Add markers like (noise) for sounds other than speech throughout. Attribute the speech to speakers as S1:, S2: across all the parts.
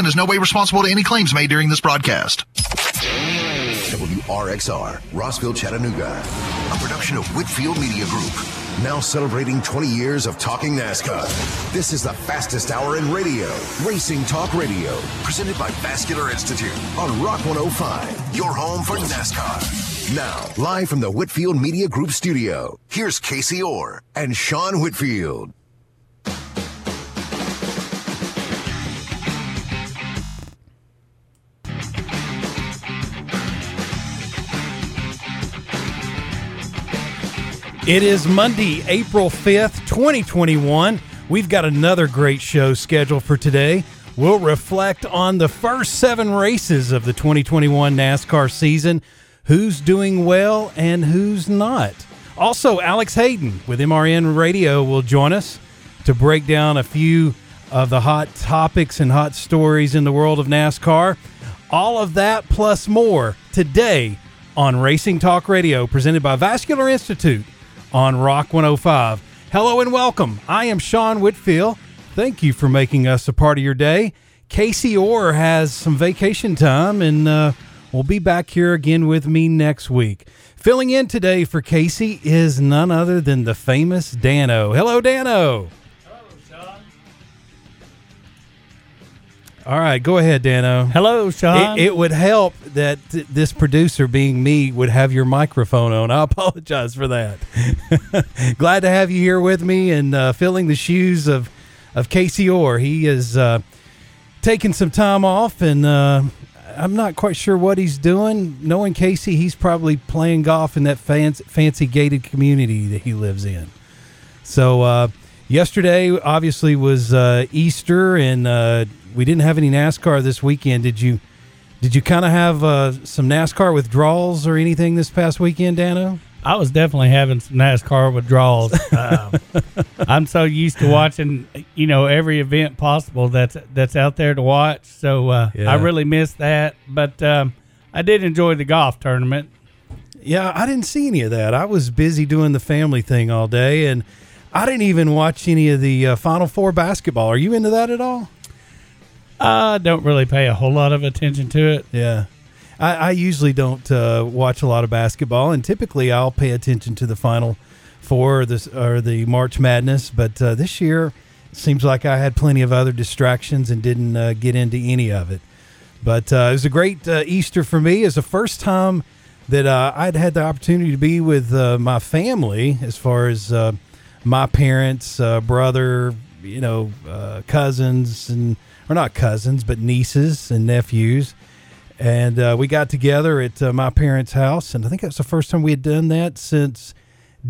S1: and is no way responsible to any claims made during this broadcast.
S2: WRXR, Rossville, Chattanooga. A production of Whitfield Media Group. Now celebrating 20 years of talking NASCAR. This is the fastest hour in radio. Racing Talk Radio. Presented by Vascular Institute on Rock 105. Your home for NASCAR. Now, live from the Whitfield Media Group studio, here's Casey Orr and Sean Whitfield.
S3: It is Monday, April 5th, 2021. We've got another great show scheduled for today. We'll reflect on the first seven races of the 2021 NASCAR season, who's doing well and who's not. Also, Alex Hayden with MRN Radio will join us to break down a few of the hot topics and hot stories in the world of NASCAR. All of that plus more today on Racing Talk Radio, presented by Vascular Institute on Rock 105. Hello and welcome. I am Sean Whitfield. Thank you for making us a part of your day. Casey Orr has some vacation time and uh, will be back here again with me next week. Filling in today for Casey is none other than the famous Dano. Hello, Dano. All right, go ahead, Dano.
S4: Hello, Sean.
S3: It, it would help that th- this producer, being me, would have your microphone on. I (laughs) apologize for that. (laughs) Glad to have you here with me and uh, filling the shoes of of Casey Orr. He is uh, taking some time off, and uh, I'm not quite sure what he's doing. Knowing Casey, he's probably playing golf in that fancy, fancy gated community that he lives in. So uh, yesterday, obviously, was uh, Easter, and uh, we didn't have any NASCAR this weekend. Did you? Did you kind of have uh, some NASCAR withdrawals or anything this past weekend, Dano?
S4: I was definitely having some NASCAR withdrawals. (laughs) Um, I'm so used to watching, you know, every event possible that's that's out there to watch. So uh,
S3: Yeah.
S4: I really missed that, but um, I did enjoy the golf tournament.
S3: Yeah, I didn't see any of that. I was busy doing the family thing all day, and I didn't even watch any of the uh, Final Four basketball. Are you into that at all?
S4: I don't really pay a whole lot of attention to it.
S3: Yeah. I, I usually don't uh, watch a lot of basketball, and typically I'll pay attention to the Final Four or the, or the March Madness. But uh, this year, seems like I had plenty of other distractions and didn't uh, get into any of it. But uh, it was a great uh, Easter for me. It's the first time that uh, I'd had the opportunity to be with my family, as far as my parents, brother, you know, cousins, and or not cousins, but nieces and nephews. And uh, we got together at uh, my parents' house, and I think that was the first time we had done that since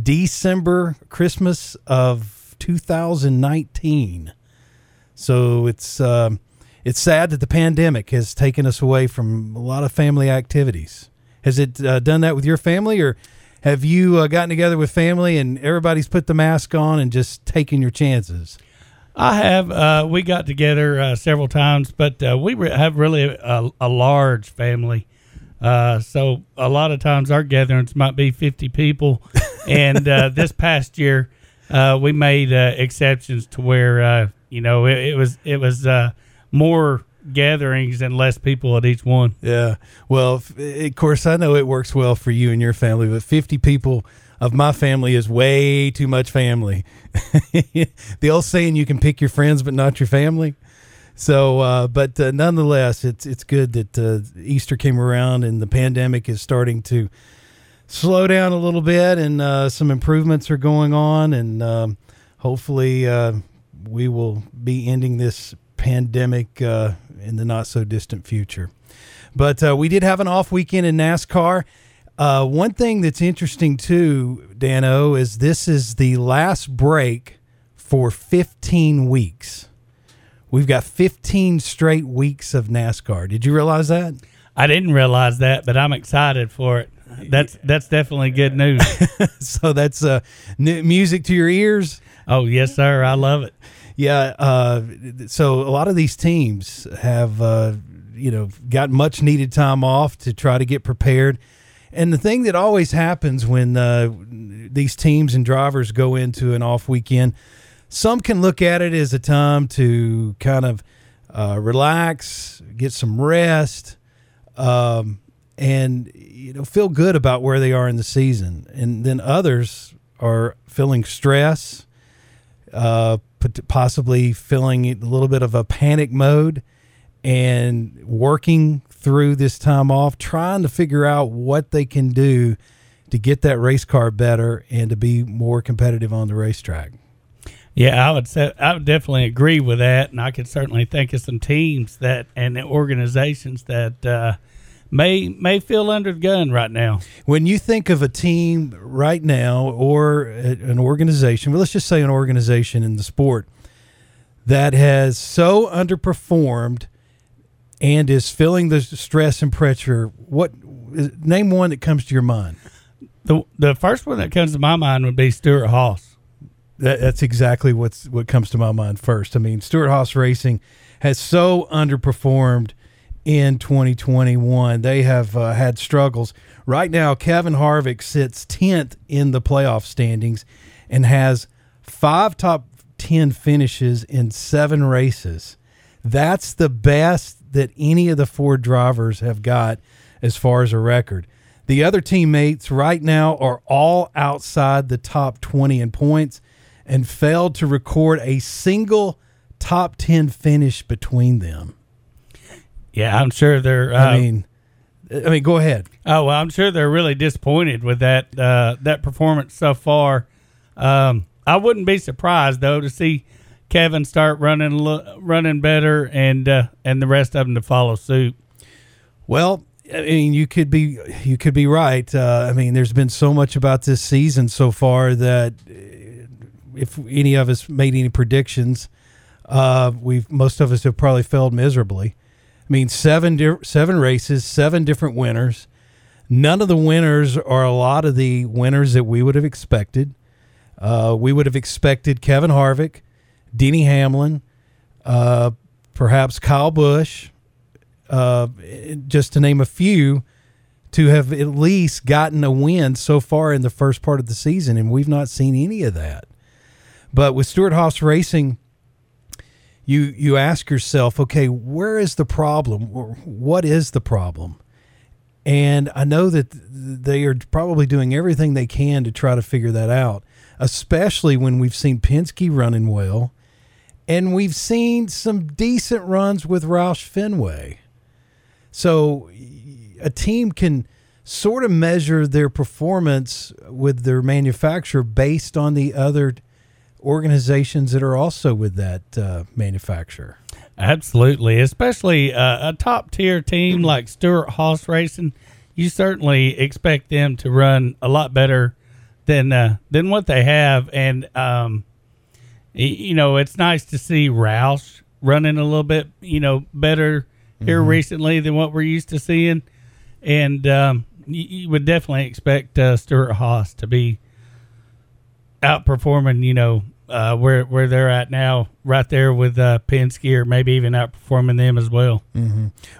S3: December, Christmas of 2019. So it's um, it's sad that the pandemic has taken us away from a lot of family activities. Has it uh, done that with your family, or have you uh, gotten together with family and everybody's put the mask on and just taken your chances?
S4: I have. Uh, we got together uh, several times, but uh, we re- have really a, a large family. Uh, so a lot of times our gatherings might be 50 people. (laughs) and uh, this past year, uh, we made uh, exceptions to where, uh, you know, it, it was it was uh, more gatherings and less people at each one.
S3: Yeah. Well, of course, I know it works well for you and your family, but 50 people of my family is way too much family. (laughs) the old saying, you can pick your friends, but not your family. So, uh, but uh, nonetheless, it's it's good that uh, Easter came around and the pandemic is starting to slow down a little bit, and uh, some improvements are going on, and um, hopefully uh, we will be ending this pandemic uh, in the not so distant future. But we did have an off weekend in NASCAR. Uh, one thing that's interesting too, Dano, is this is the last break for 15 weeks. We've got 15 straight weeks of NASCAR. Did you realize that?
S4: I didn't realize that, but I'm excited for it. That's that's definitely good news. (laughs)
S3: so that's uh, new music to your ears.
S4: oh yes, sir. I love it.
S3: Yeah. Uh, so a lot of these teams have, uh, you know, got much needed time off to try to get prepared. And the thing that always happens when uh, these teams and drivers go into an off weekend, some can look at it as a time to kind of uh, relax, get some rest, um, and you know feel good about where they are in the season. And then others are feeling stress, uh, possibly feeling a little bit of a panic mode, and working through this time off, trying to figure out what they can do to get that race car better and to be more competitive on the racetrack.
S4: Yeah, I would say I would definitely agree with that, and I could certainly think of some teams that and organizations that uh, may may feel under the gun right now.
S3: When you think of a team right now or an organization, well, let's just say an organization in the sport that has so underperformed and is feeling the stress and pressure, what is- name one that comes to your mind?
S4: The the first one that comes to my mind would be Stewart-Haas.
S3: That, that's exactly what's what comes to my mind first. I mean, Stewart-Haas Racing has so underperformed in 2021. They have uh, had struggles. Right now, Kevin Harvick sits 10th in the playoff standings and has five top 10 finishes in seven races. That's the best that any of the four drivers have got as far as a record. The other teammates right now are all outside the top 20 in points and failed to record a single top 10 finish between them.
S4: Yeah, I'm sure they're. Uh,
S3: I mean, I mean, go ahead.
S4: oh well, I'm sure they're really disappointed with that uh, that performance so far. Um, I wouldn't be surprised though to see Kevin start running running better and uh, and the rest of them to follow suit.
S3: Well, I mean, you could be you could be right. Uh, I mean, there's been so much about this season so far that uh, if any of us made any predictions, uh, we've most of us have probably failed miserably. I mean, seven di- seven races, seven different winners. None of the winners are a lot of the winners that we would have expected. Uh, we would have expected Kevin Harvick, Denny Hamlin, uh, perhaps Kyle Busch, uh, just to name a few, to have at least gotten a win so far in the first part of the season, and we've not seen any of that. But with Stewart-Haas Racing, you you ask yourself, okay, where is the problem? What is the problem? And I know that they are probably doing everything they can to try to figure that out, especially when we've seen Penske running well, and we've seen some decent runs with Roush Fenway. So a team can sort of measure their performance with their manufacturer based on the other organizations that are also with that uh, manufacturer.
S4: Absolutely, especially uh, a top tier team like Stewart-Haas Racing. You certainly expect them to run a lot better than uh, than what they have, and um, you know it's nice to see Roush running a little bit, you know, better here recently than what we're used to seeing, and um, you, you would definitely expect uh, Stewart-Haas to be outperforming, you know, uh, where where they're at now, right there with uh, Penske, or maybe even outperforming them as well.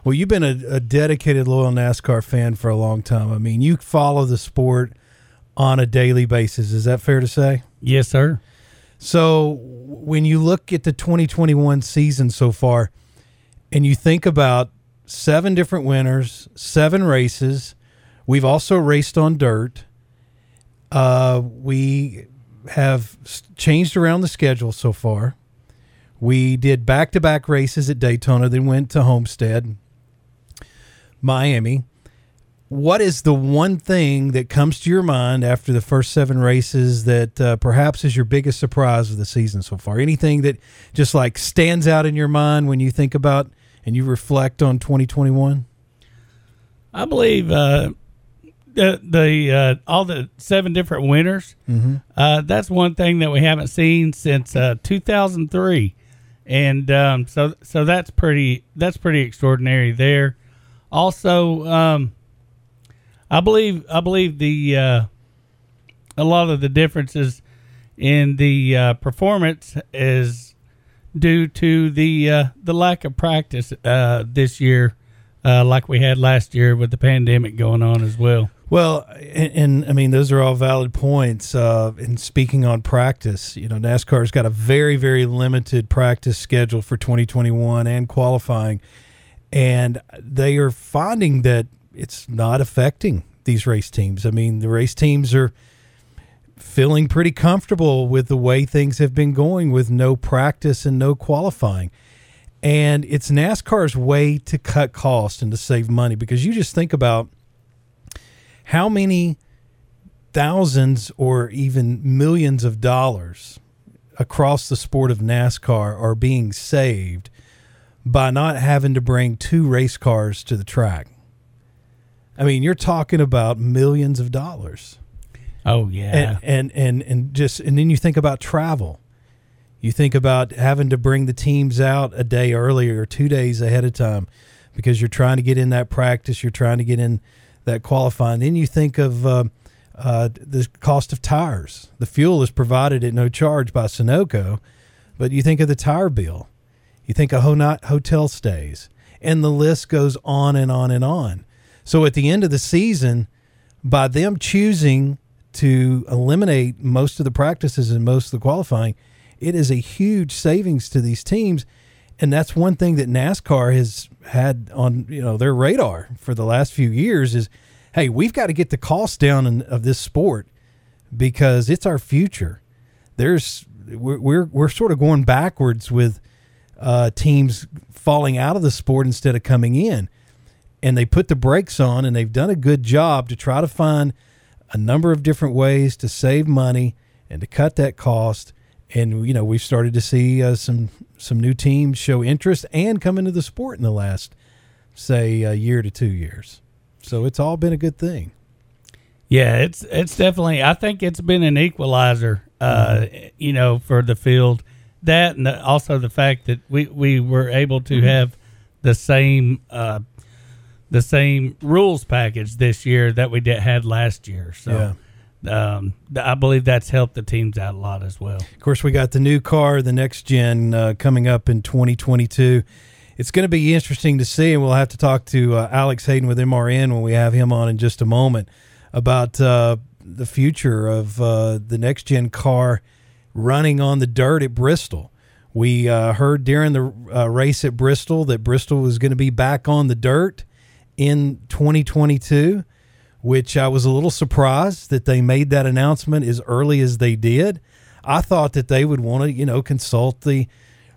S3: Well, you've been a, a dedicated, loyal NASCAR fan for a long time. I mean, you follow the sport on a daily basis. Is that fair to say?
S4: Yes, sir.
S3: So, when you look at the 2021 season so far, and you think about seven different winners, seven races, we've also raced on dirt. Uh, we have changed around the schedule so far. We did back to back races at Daytona, then went to Homestead, Miami. What is the one thing that comes to your mind after the first seven races that uh, perhaps is your biggest surprise of the season so far? Anything that just like stands out in your mind when you think about and you reflect on 2021?
S4: I believe uh, the the uh, all the seven different winners. Uh, that's one thing that we haven't seen since uh, 2003, and um, so so that's pretty that's pretty extraordinary there. Also, um, I believe I believe the uh, a lot of the differences in the uh, performance is due to the uh, the lack of practice uh, this year, uh, like we had last year with the pandemic going on as well.
S3: Well, and, and, I mean those are all valid points. Uh, and speaking on practice, you know, NASCAR's got a very very limited practice schedule for 2021 and qualifying, and they are finding that it's not affecting these race teams. I mean, the race teams are feeling pretty comfortable with the way things have been going with no practice and no qualifying. And it's NASCAR's way to cut costs and to save money because you just think about how many thousands or even millions of dollars across the sport of NASCAR are being saved by not having to bring two race cars to the track. I mean, you're talking about millions of dollars.
S4: Oh yeah.
S3: And, and and and just and then you think about travel. You think about having to bring the teams out a day earlier or 2 days ahead of time because you're trying to get in that practice, you're trying to get in that qualifying. Then you think of uh, uh, the cost of tires. The fuel is provided at no charge by Sunoco, but you think of the tire bill. You think of hotel stays, and the list goes on and on and on. So at the end of the season, by them choosing to eliminate most of the practices and most of the qualifying, it is a huge savings to these teams. And that's one thing that NASCAR has had on you know their radar for the last few years is, hey, we've got to get the cost down in, of this sport because it's our future. There's we're we're, we're sort of going backwards with uh, teams falling out of the sport instead of coming in, and they put the brakes on and they've done a good job to try to find a number of different ways to save money and to cut that cost. And you know, we've started to see uh, some some new teams show interest and come into the sport in the last, say, a year to two years. So it's all been a good thing.
S4: Yeah, it's it's definitely. I think it's been an equalizer. Uh, mm-hmm. You know, for the field, that and the, also the fact that we we were able to mm-hmm. have the same uh, the same rules package this year that we did, had last year. So. Yeah. Um, I believe that's helped the teams out a lot as well.
S3: Of course, we got the new car, the next gen, uh, coming up in 2022. It's going to be interesting to see, and we'll have to talk to uh, Alex Hayden with MRN when we have him on in just a moment about uh, the future of uh, the next gen car running on the dirt at Bristol. We uh, heard during the uh, race at Bristol that Bristol was going to be back on the dirt in 2022, which I was a little surprised that they made that announcement as early as they did. I thought that they would want to, you know, consult the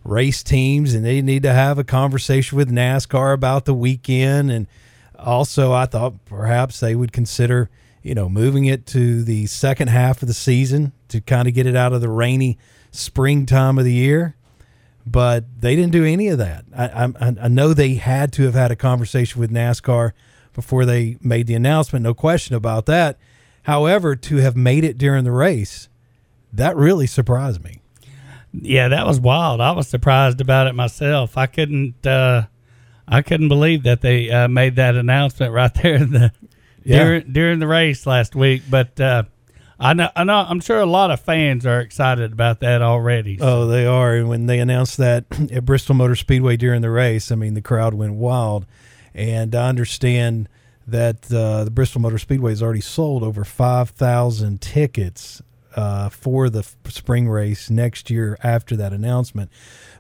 S3: race teams and they need to have a conversation with NASCAR about the weekend. And also, I thought perhaps they would consider, you know, moving it to the second half of the season to kind of get it out of the rainy spring time of the year but they didn't do any of that. I, I, I know they had to have had a conversation with NASCAR before they made the announcement, no question about that. However, to have made it during the race, that really surprised me.
S4: Yeah, that was wild. I was surprised about it myself. I couldn't, uh, I couldn't believe that they uh, made that announcement (laughs) right there in the yeah. during during the race last week. But uh, I know, I know. I'm sure a lot of fans are excited about that already.
S3: So. Oh, they are. And when they announced that (clears throat) at Bristol Motor Speedway during the race, I mean, the crowd went wild. And I understand that uh, the Bristol Motor Speedway has already sold over 5,000 tickets uh, for the spring race next year after that announcement.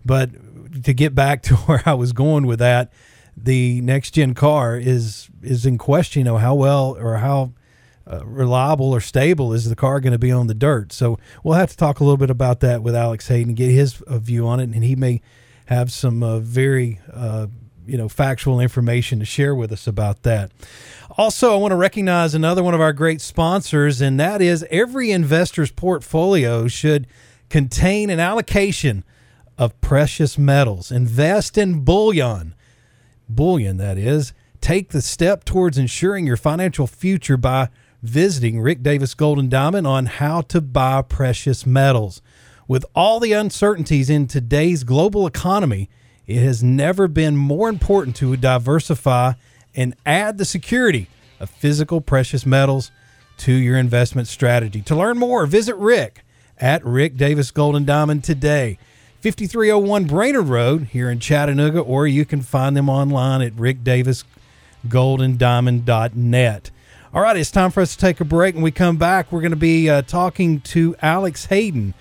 S3: But to get back (laughs) to where I was going with that, the next gen car is is in question. You know how well or how uh, reliable or stable is the car going to be on the dirt? So we'll have to talk a little bit about that with Alex Hayden, get his uh, view on it, and he may have some uh, very uh, you know factual information to share with us about that. Also, I want to recognize another one of our great sponsors, and that is every investor's portfolio should contain an allocation of precious metals. Invest in bullion, bullion that is. Take the step towards ensuring your financial future by visiting Rick Davis Golden Diamond on how to buy precious metals. With all the uncertainties in today's global economy, it has never been more important to diversify and add the security of physical precious metals to your investment strategy. To learn more, visit Rick at Rick Davis Gold and Diamond today. 5301 Brainerd Road here in Chattanooga, or you can find them online at rickdavisgoldendiamond.net.
S5: All right, it's time for us to take a break. and we come back, we're going to be uh, talking to Alex Hayden,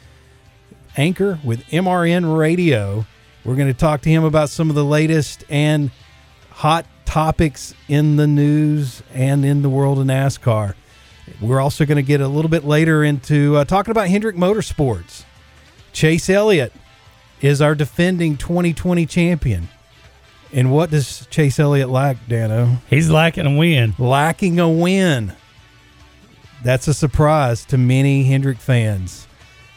S5: anchor with MRN Radio. We're going to talk to him about some of the latest and hot topics in the news and in the world of NASCAR. We're also going to get a little bit later into uh, talking about Hendrick Motorsports. Chase Elliott is our defending 2020 champion. And what does Chase Elliott lack, Dano?
S4: He's lacking a win.
S5: Lacking a win. That's a surprise to many Hendrick fans.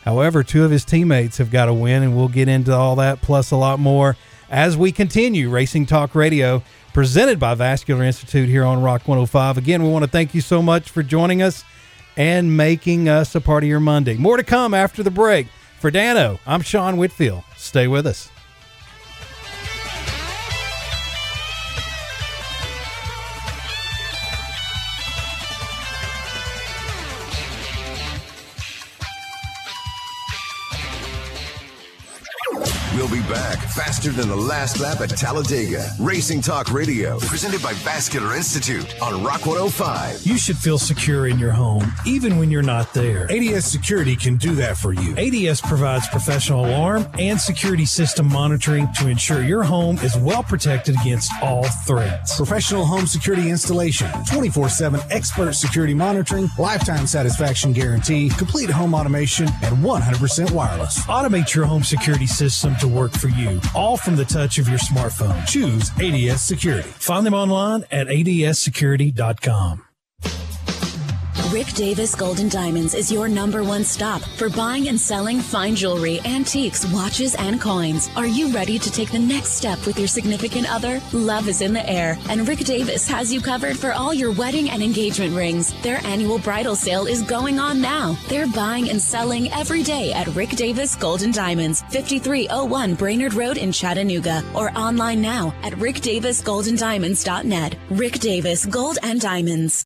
S5: However, two of his teammates have got a win, and we'll get into all that plus a lot more as we continue Racing Talk Radio, presented by Vascular Institute here on Rock 105. Again, we want to thank you so much for joining us and making us a part of your Monday. More to come after the break. For Dano, I'm Sean Whitfield. Stay with us.
S2: Back faster than the last lap at Talladega. Racing Talk Radio, presented by Vascular Institute on Rock 105.
S3: You should feel secure in your home, even when you're not there. ADS Security can do that for you. ADS provides professional alarm and security system monitoring to ensure your home is well protected against all threats. Professional home security installation, 24 7 expert security monitoring, lifetime satisfaction guarantee, complete home automation, and 100% wireless. Automate your home security system to work for you, all from the touch of your smartphone. Choose ADS Security. Find them online at adssecurity.com.
S6: Rick Davis Golden Diamonds is your number one stop for buying and selling fine jewelry, antiques, watches, and coins. Are you ready to take the next step with your significant other? Love is in the air, and Rick Davis has you covered for all your wedding and engagement rings. Their annual bridal sale is going on now. They're buying and selling every day at Rick Davis Golden Diamonds, 5301 Brainerd Road in Chattanooga, or online now at rickdavisgoldendiamonds.net. Rick Davis Gold and Diamonds.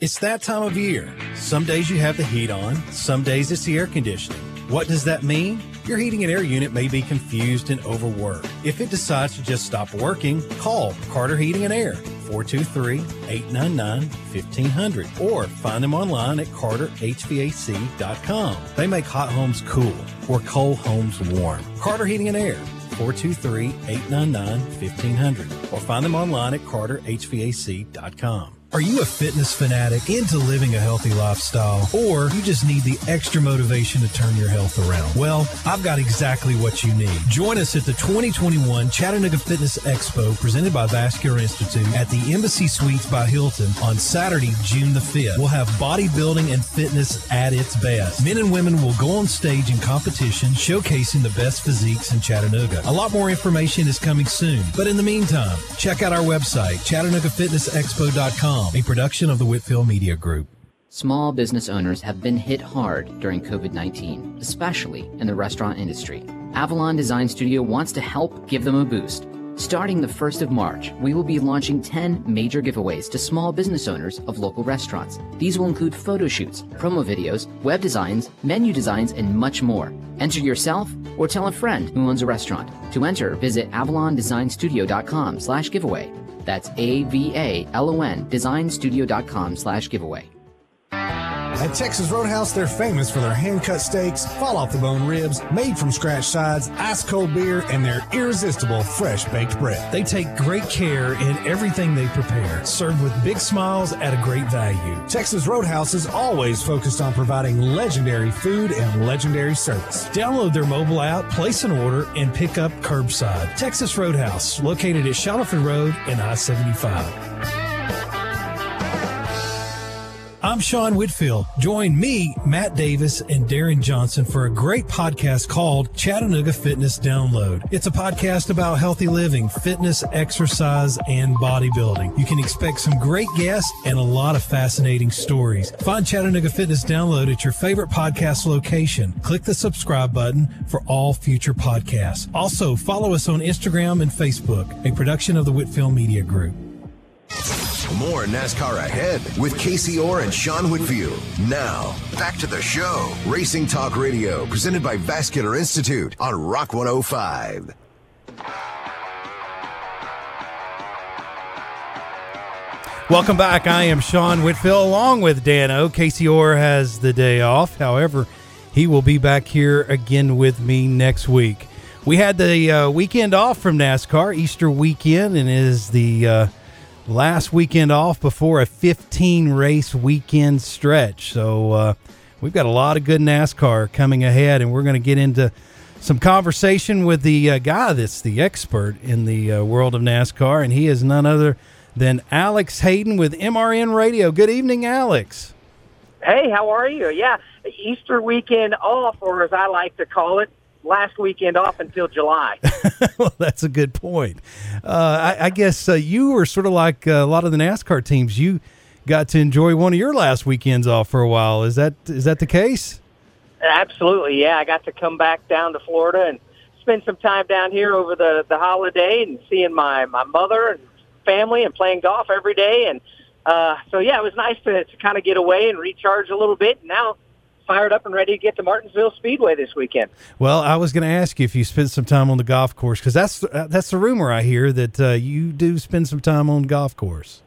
S3: It's that time of year. Some days you have the heat on, some days it's the air conditioning. What does that mean? Your heating and air unit may be confused and overworked. If it decides to just stop working, call Carter Heating and Air 423-899-1500 or find them online at carterhvac.com. They make hot homes cool or cold homes warm. Carter Heating and Air 423-899-1500 or find them online at carterhvac.com. Are you a fitness fanatic into living a healthy lifestyle, or you just need the extra motivation to turn your health around? Well, I've got exactly what you need. Join us at the 2021 Chattanooga Fitness Expo presented by Vascular Institute at the Embassy Suites by Hilton on Saturday, June the 5th. We'll have bodybuilding and fitness at its best. Men and women will go on stage in competition showcasing the best physiques in Chattanooga. A lot more information is coming soon, but in the meantime, check out our website, ChattanoogaFitnessExpo.com a production of the Whitfield Media Group.
S7: Small business owners have been hit hard during COVID 19, especially in the restaurant industry. Avalon Design Studio wants to help give them a boost. Starting the 1st of March, we will be launching 10 major giveaways to small business owners of local restaurants. These will include photo shoots, promo videos, web designs, menu designs, and much more. Enter yourself or tell a friend who owns a restaurant. To enter, visit avalondesignstudio.com slash giveaway. That's A-V-A-L-O-N designstudio.com slash giveaway.
S3: At Texas Roadhouse, they're famous for their hand-cut steaks, fall-off-the-bone ribs, made-from-scratch sides, ice-cold beer, and their irresistible fresh-baked bread. They take great care in everything they prepare, served with big smiles at a great value. Texas Roadhouse is always focused on providing legendary food and legendary service. Download their mobile app, place an order, and pick up curbside. Texas Roadhouse, located at Shallowford Road and I-75. I'm Sean Whitfield. Join me, Matt Davis, and Darren Johnson for a great podcast called Chattanooga Fitness Download. It's a podcast about healthy living, fitness, exercise, and bodybuilding. You can expect some great guests and a lot of fascinating stories. Find Chattanooga Fitness Download at your favorite podcast location. Click the subscribe button for all future podcasts. Also, follow us on Instagram and Facebook, a production of the Whitfield Media Group.
S2: More NASCAR ahead with Casey Orr and Sean Whitfield. Now, back to the show. Racing Talk Radio, presented by Vascular Institute on Rock 105.
S3: Welcome back. I am Sean Whitfield along with Dano. Casey Orr has the day off. However, he will be back here again with me next week. We had the uh, weekend off from NASCAR, Easter weekend, and is the uh, last weekend off before a 15 race weekend stretch. So uh, we've got a lot of good NASCAR coming ahead, and we're going to get into some conversation with the uh, guy that's the expert in the uh, world of NASCAR, and he is none other than Alex Hayden with MRN Radio. Good evening, Alex.
S8: Hey, how are you? Yeah, Easter weekend off, or as I like to call it, last weekend off until July. (laughs)
S3: well, that's a good point. Uh, I, I, guess uh, you were sort of like uh, a lot of the NASCAR teams. You got to enjoy one of your last weekends off for a while. Is that is that the case?
S8: Absolutely, yeah. I got to come back down to Florida and spend some time down here over the the holiday and seeing my my mother and family and playing golf every day. And uh, so yeah, it was nice to to kind of get away and recharge a little bit. Now fired up and ready to get to Martinsville Speedway this weekend.
S3: Well, I was going to ask you if you spent some time on the golf course because that's that's the rumor I hear that uh, you do spend some time on golf course.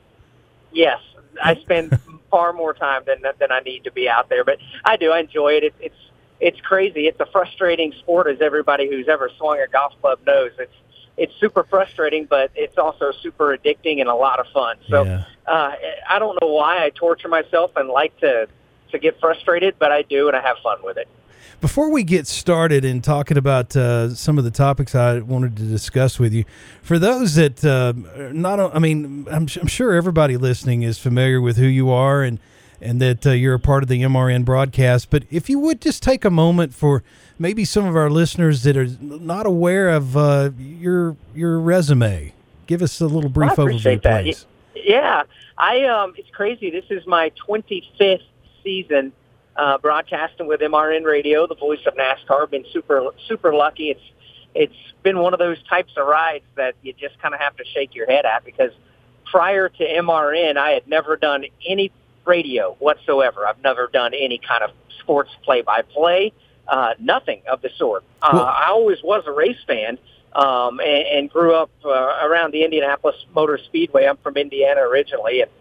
S8: Yes, (laughs) I spend far more time than than I need to be out there, but I do. I enjoy it. it it's it's crazy. It's a frustrating sport, as everybody who's ever swung a golf club knows. It's it's super frustrating, but it's also super addicting and a lot of fun. So yeah. uh, I don't know why I torture myself and like to to get frustrated, but I do, and I have fun with it.
S3: Before we get started in talking about uh, some of the topics I wanted to discuss with you, for those that uh, not, I mean, I'm, I'm, sure everybody listening is familiar with who you are and and that uh, you're a part of the MRN broadcast. But if you would just take a moment for maybe some of our listeners that are not aware of uh, your your resume, give us a little brief overview,
S8: that.
S3: please.
S8: Yeah, I um, it's crazy. This is my 25th season uh, broadcasting with MRN Radio, the voice of NASCAR. Been super super lucky. It's it's been one of those types of rides that you just kind of have to shake your head at because prior to MRN, I had never done any radio whatsoever. I've never done any kind of sports play-by-play, uh, nothing of the sort. Uh, well, I always was a race fan um, and, and grew up uh, around the Indianapolis Motor Speedway. I'm from Indiana originally, and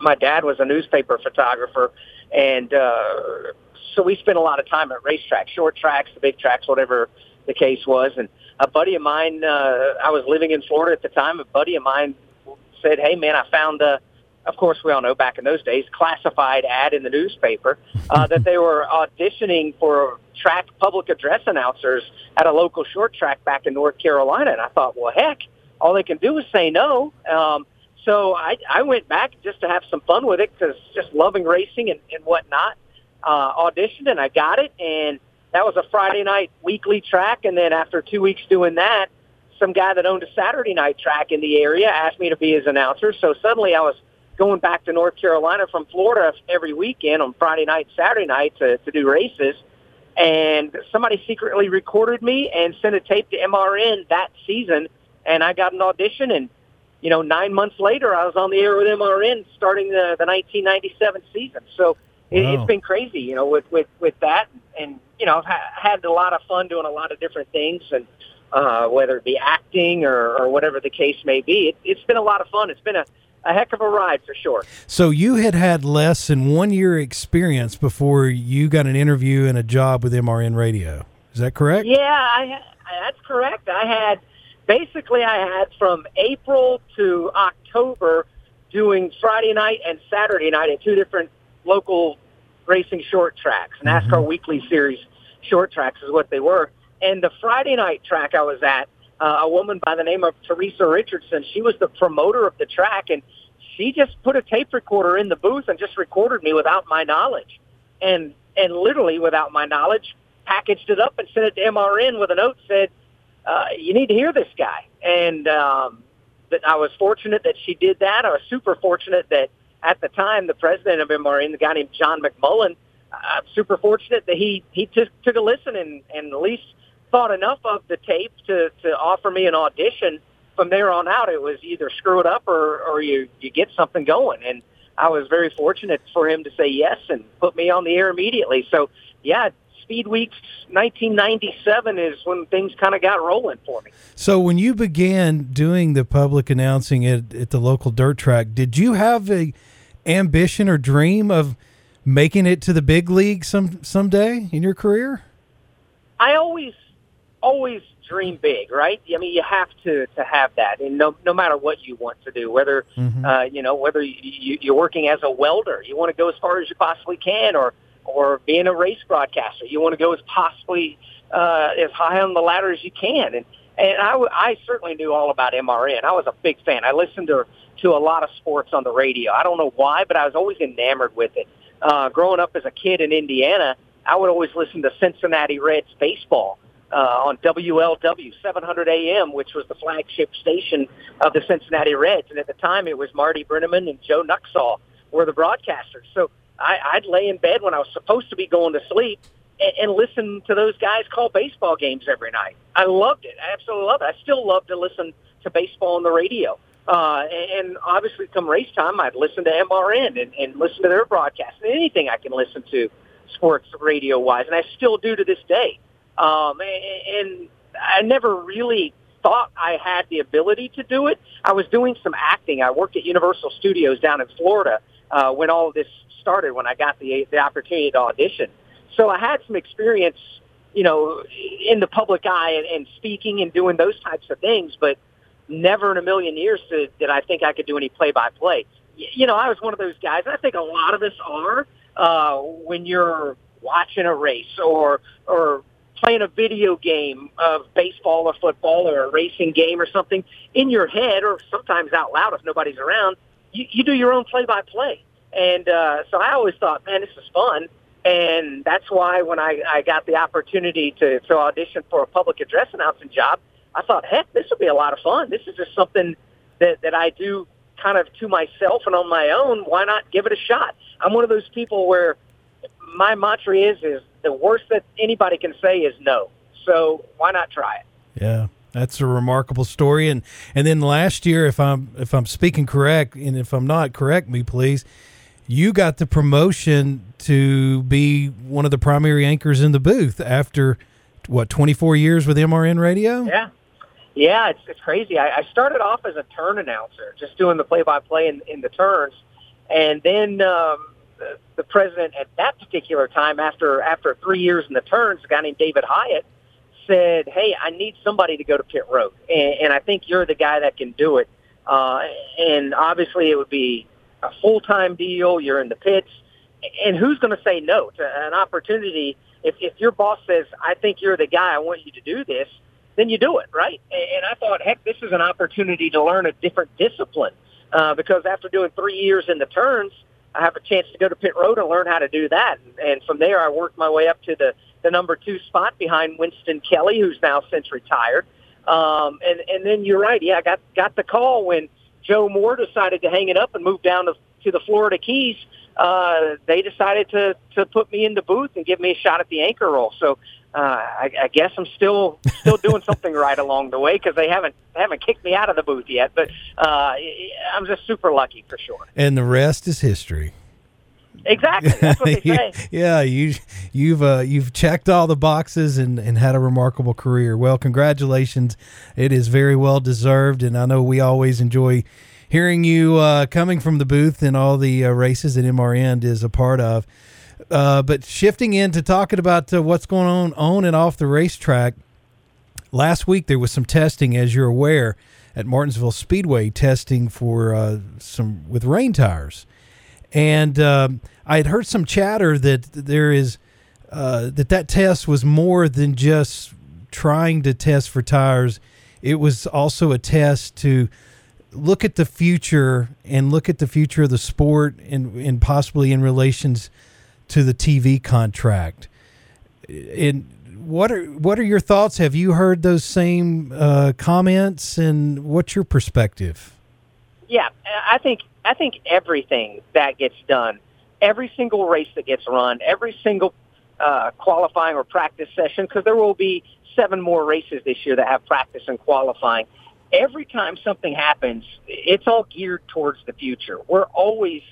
S8: my dad was a newspaper photographer and uh, so we spent a lot of time at racetracks, short tracks, the big tracks, whatever the case was. And a buddy of mine, uh, I was living in Florida at the time. A buddy of mine said, "Hey, man, I found a." Of course, we all know back in those days, classified ad in the newspaper uh, (laughs) that they were auditioning for track public address announcers at a local short track back in North Carolina. And I thought, well, heck, all they can do is say no. Um, so I, I went back just to have some fun with it because just loving racing and, and whatnot. Uh, auditioned and I got it, and that was a Friday night weekly track. And then after two weeks doing that, some guy that owned a Saturday night track in the area asked me to be his announcer. So suddenly I was going back to North Carolina from Florida every weekend on Friday night, Saturday night to, to do races. And somebody secretly recorded me and sent a tape to MRN that season. And I got an audition and you know, nine months later, I was on the air with MRN starting the, the 1997 season. So it, wow. it's been crazy, you know, with, with, with that. And, you know, I've ha- had a lot of fun doing a lot of different things and, uh, whether it be acting or, or whatever the case may be, it, it's been a lot of fun. It's been a, a heck of a ride for sure.
S3: So you had had less than one year experience before you got an interview and a job with MRN Radio. Is that correct?
S8: Yeah, I, that's correct. I had basically I had from April to October doing Friday night and Saturday night at two different local racing short tracks. NASCAR mm-hmm. Weekly Series short tracks is what they were. And the Friday night track I was at, uh, a woman by the name of Teresa Richardson, she was the promoter of the track, and she just put a tape recorder in the booth and just recorded me without my knowledge, and and literally without my knowledge, packaged it up and sent it to MRN with a note said, uh, you need to hear this guy. And um, that I was fortunate that she did that. I was super fortunate that at the time the president of MRN, the guy named John McMullen, I'm super fortunate that he he took took a listen and and at least thought enough of the tape to to offer me an audition. From there on out, it was either screw it up or or you you get something going. And I was very fortunate for him to say yes and put me on the air immediately. So yeah, Speed Weeks 1997 is when things kind of got rolling for me.
S3: So when you began doing the public announcing at, at the local dirt track, did you have a ambition or dream of making it to the big league some someday in your career?
S8: I always, always dream big, right? I mean, you have to to have that, and no no matter what you want to do, whether
S3: Mm-hmm.
S8: uh, you know whether you, you, you're working as a welder, you want to go as far as you possibly can, or or being a race broadcaster, you want to go as possibly uh, as high on the ladder as you can, and and I, certainly knew all about MRN. I was a big fan. I listened to to a lot of sports on the radio. I don't know why, but I was always enamored with it. Uh, growing up as a kid in Indiana, I would always listen to Cincinnati Reds baseball uh, on WLW 700 AM, which was the flagship station of the Cincinnati Reds. And at the time, it was Marty Brennaman and Joe Nuxhall were the broadcasters. So I, I'd lay in bed when I was supposed to be going to sleep and, and listen to those guys call baseball games every night. I loved it. I absolutely loved it. I still love to listen to baseball on the radio. Uh, and, obviously, come race time, I'd listen to MRN and, and listen to their broadcast. And anything I can listen to sports radio wise, and I still do to this day. Um, and, I never really thought I had the ability to do it. I was doing some acting. I worked at Universal Studios down in Florida uh, when all of this started. When I got the the opportunity to audition, so I had some experience, you know, in the public eye and, and speaking and doing those types of things. But never in a million years did, did I think I could do any play by play. You know, I was one of those guys, I think a lot of us are uh, when you're watching a race or or playing a video game of baseball or football or a racing game or something in your head or sometimes out loud if nobody's around, you, you do your own play by play. And uh, so I always thought, man, this is fun. And that's why when I, I got the opportunity to, to audition for a public address announcing job, I thought, heck, this will be a lot of fun. This is just something that, that I do kind of to myself and on my own. Why not give it a shot? I'm one of those people where my mantra is, is the worst that anybody can say is no. So why not try it?
S3: Yeah, that's a remarkable story. And and then last year, if I'm if I'm speaking correct, and if I'm not, correct me, please. You got the promotion to be one of the primary anchors in the booth after what 24 years with MRN Radio.
S8: Yeah. Yeah, it's it's crazy. I, I started off as a turn announcer, just doing the play-by-play in, in the turns, and then um, the, the president at that particular time, after after three years in the turns, a guy named David Hyatt said, "Hey, I need somebody to go to pit road, and, and I think you're the guy that can do it." Uh, and obviously, it would be a full-time deal. You're in the pits, and who's going to say no to an opportunity? If if your boss says, "I think you're the guy, I want you to do this," then you do it, right? And, I thought, heck, this is an opportunity to learn a different discipline uh, because after doing three years in the turns, I have a chance to go to pit road and learn how to do that. And, and from there, I worked my way up to the the number two spot behind Winston Kelley, who's now since retired. Um, and and then you're right, yeah, I got got the call when Joe Moore decided to hang it up and move down to, to the Florida Keys. Uh, they decided to to put me in the booth and give me a shot at the anchor role. So uh, I, I guess I'm still still doing (laughs) something right along the way because they haven't they haven't kicked me out of the booth yet. But uh, I'm just super lucky for sure.
S3: And the rest is history.
S8: Exactly, (laughs) that's what they say.
S3: yeah, you you've uh, you've checked all the boxes and, and had a remarkable career. Well, congratulations! It is very well deserved, and I know we always enjoy hearing you uh, coming from the booth and all the uh, races that MRN is a part of. Uh, but shifting into talking about uh, what's going on on and off the racetrack. Last week there was some testing, as you're aware, at Martinsville Speedway, testing for uh, some with rain tires, and um, I had heard some chatter that there is uh, that that test was more than just trying to test for tires. It was also a test to look at the future and look at the future of the sport and and possibly in relations to the TV contract. And what are what are your thoughts? Have you heard those same uh, comments? And what's your perspective?
S8: Yeah, I think I think everything that gets done, every single race that gets run, every single uh, qualifying or practice session, because there will be seven more races this year that have practice and qualifying. Every time something happens, it's all geared towards the future. We're always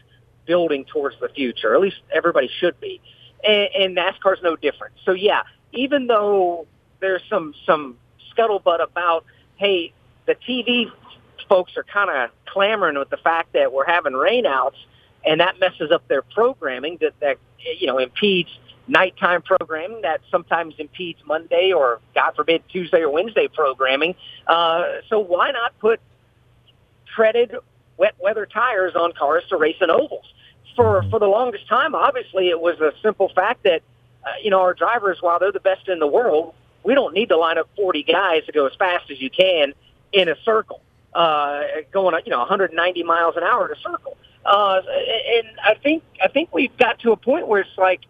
S8: building towards the future. At least everybody should be. and, and NASCAR's no different. So yeah, even though there's some some scuttlebutt about, hey, the TV folks are kind of clamoring with the fact that we're having rainouts, and that messes up their programming. That that you know impedes nighttime programming. That sometimes impedes Monday or God forbid Tuesday or Wednesday programming. Uh, so why not put treaded wet weather tires on cars to race in ovals? For for the longest time, obviously, it was a simple fact that uh, you know our drivers, while they're the best in the world, we don't need to line up 40 guys to go as fast as you can in a circle, uh, going you know 190 miles an hour in a circle. Uh, and I think I think we've got to a point where it's like,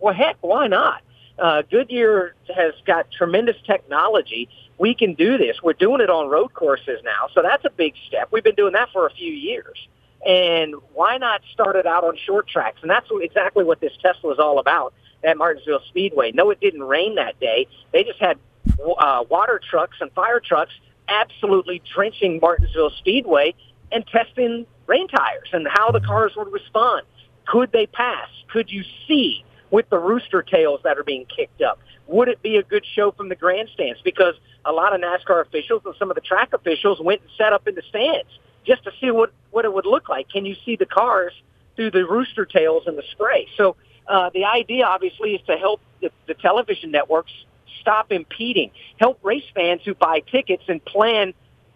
S8: well, heck, why not? Uh, Goodyear has got tremendous technology. We can do this. We're doing it on road courses now, so that's a big step. We've been doing that for a few years. And why not start it out on short tracks? And that's exactly what this test is all about at Martinsville Speedway. No, it didn't rain that day. They just had uh, water trucks and fire trucks absolutely drenching Martinsville Speedway and testing rain tires and how the cars would respond. Could they pass? Could you see with the rooster tails that are being kicked up? Would it be a good show from the grandstands? Because a lot of NASCAR officials and some of the track officials went and set up in the stands just to see what, what it would look like. Can you see the cars through the rooster tails and the spray? So uh, the idea, obviously, is to help the, the television networks stop impeding, help race fans who buy tickets and plan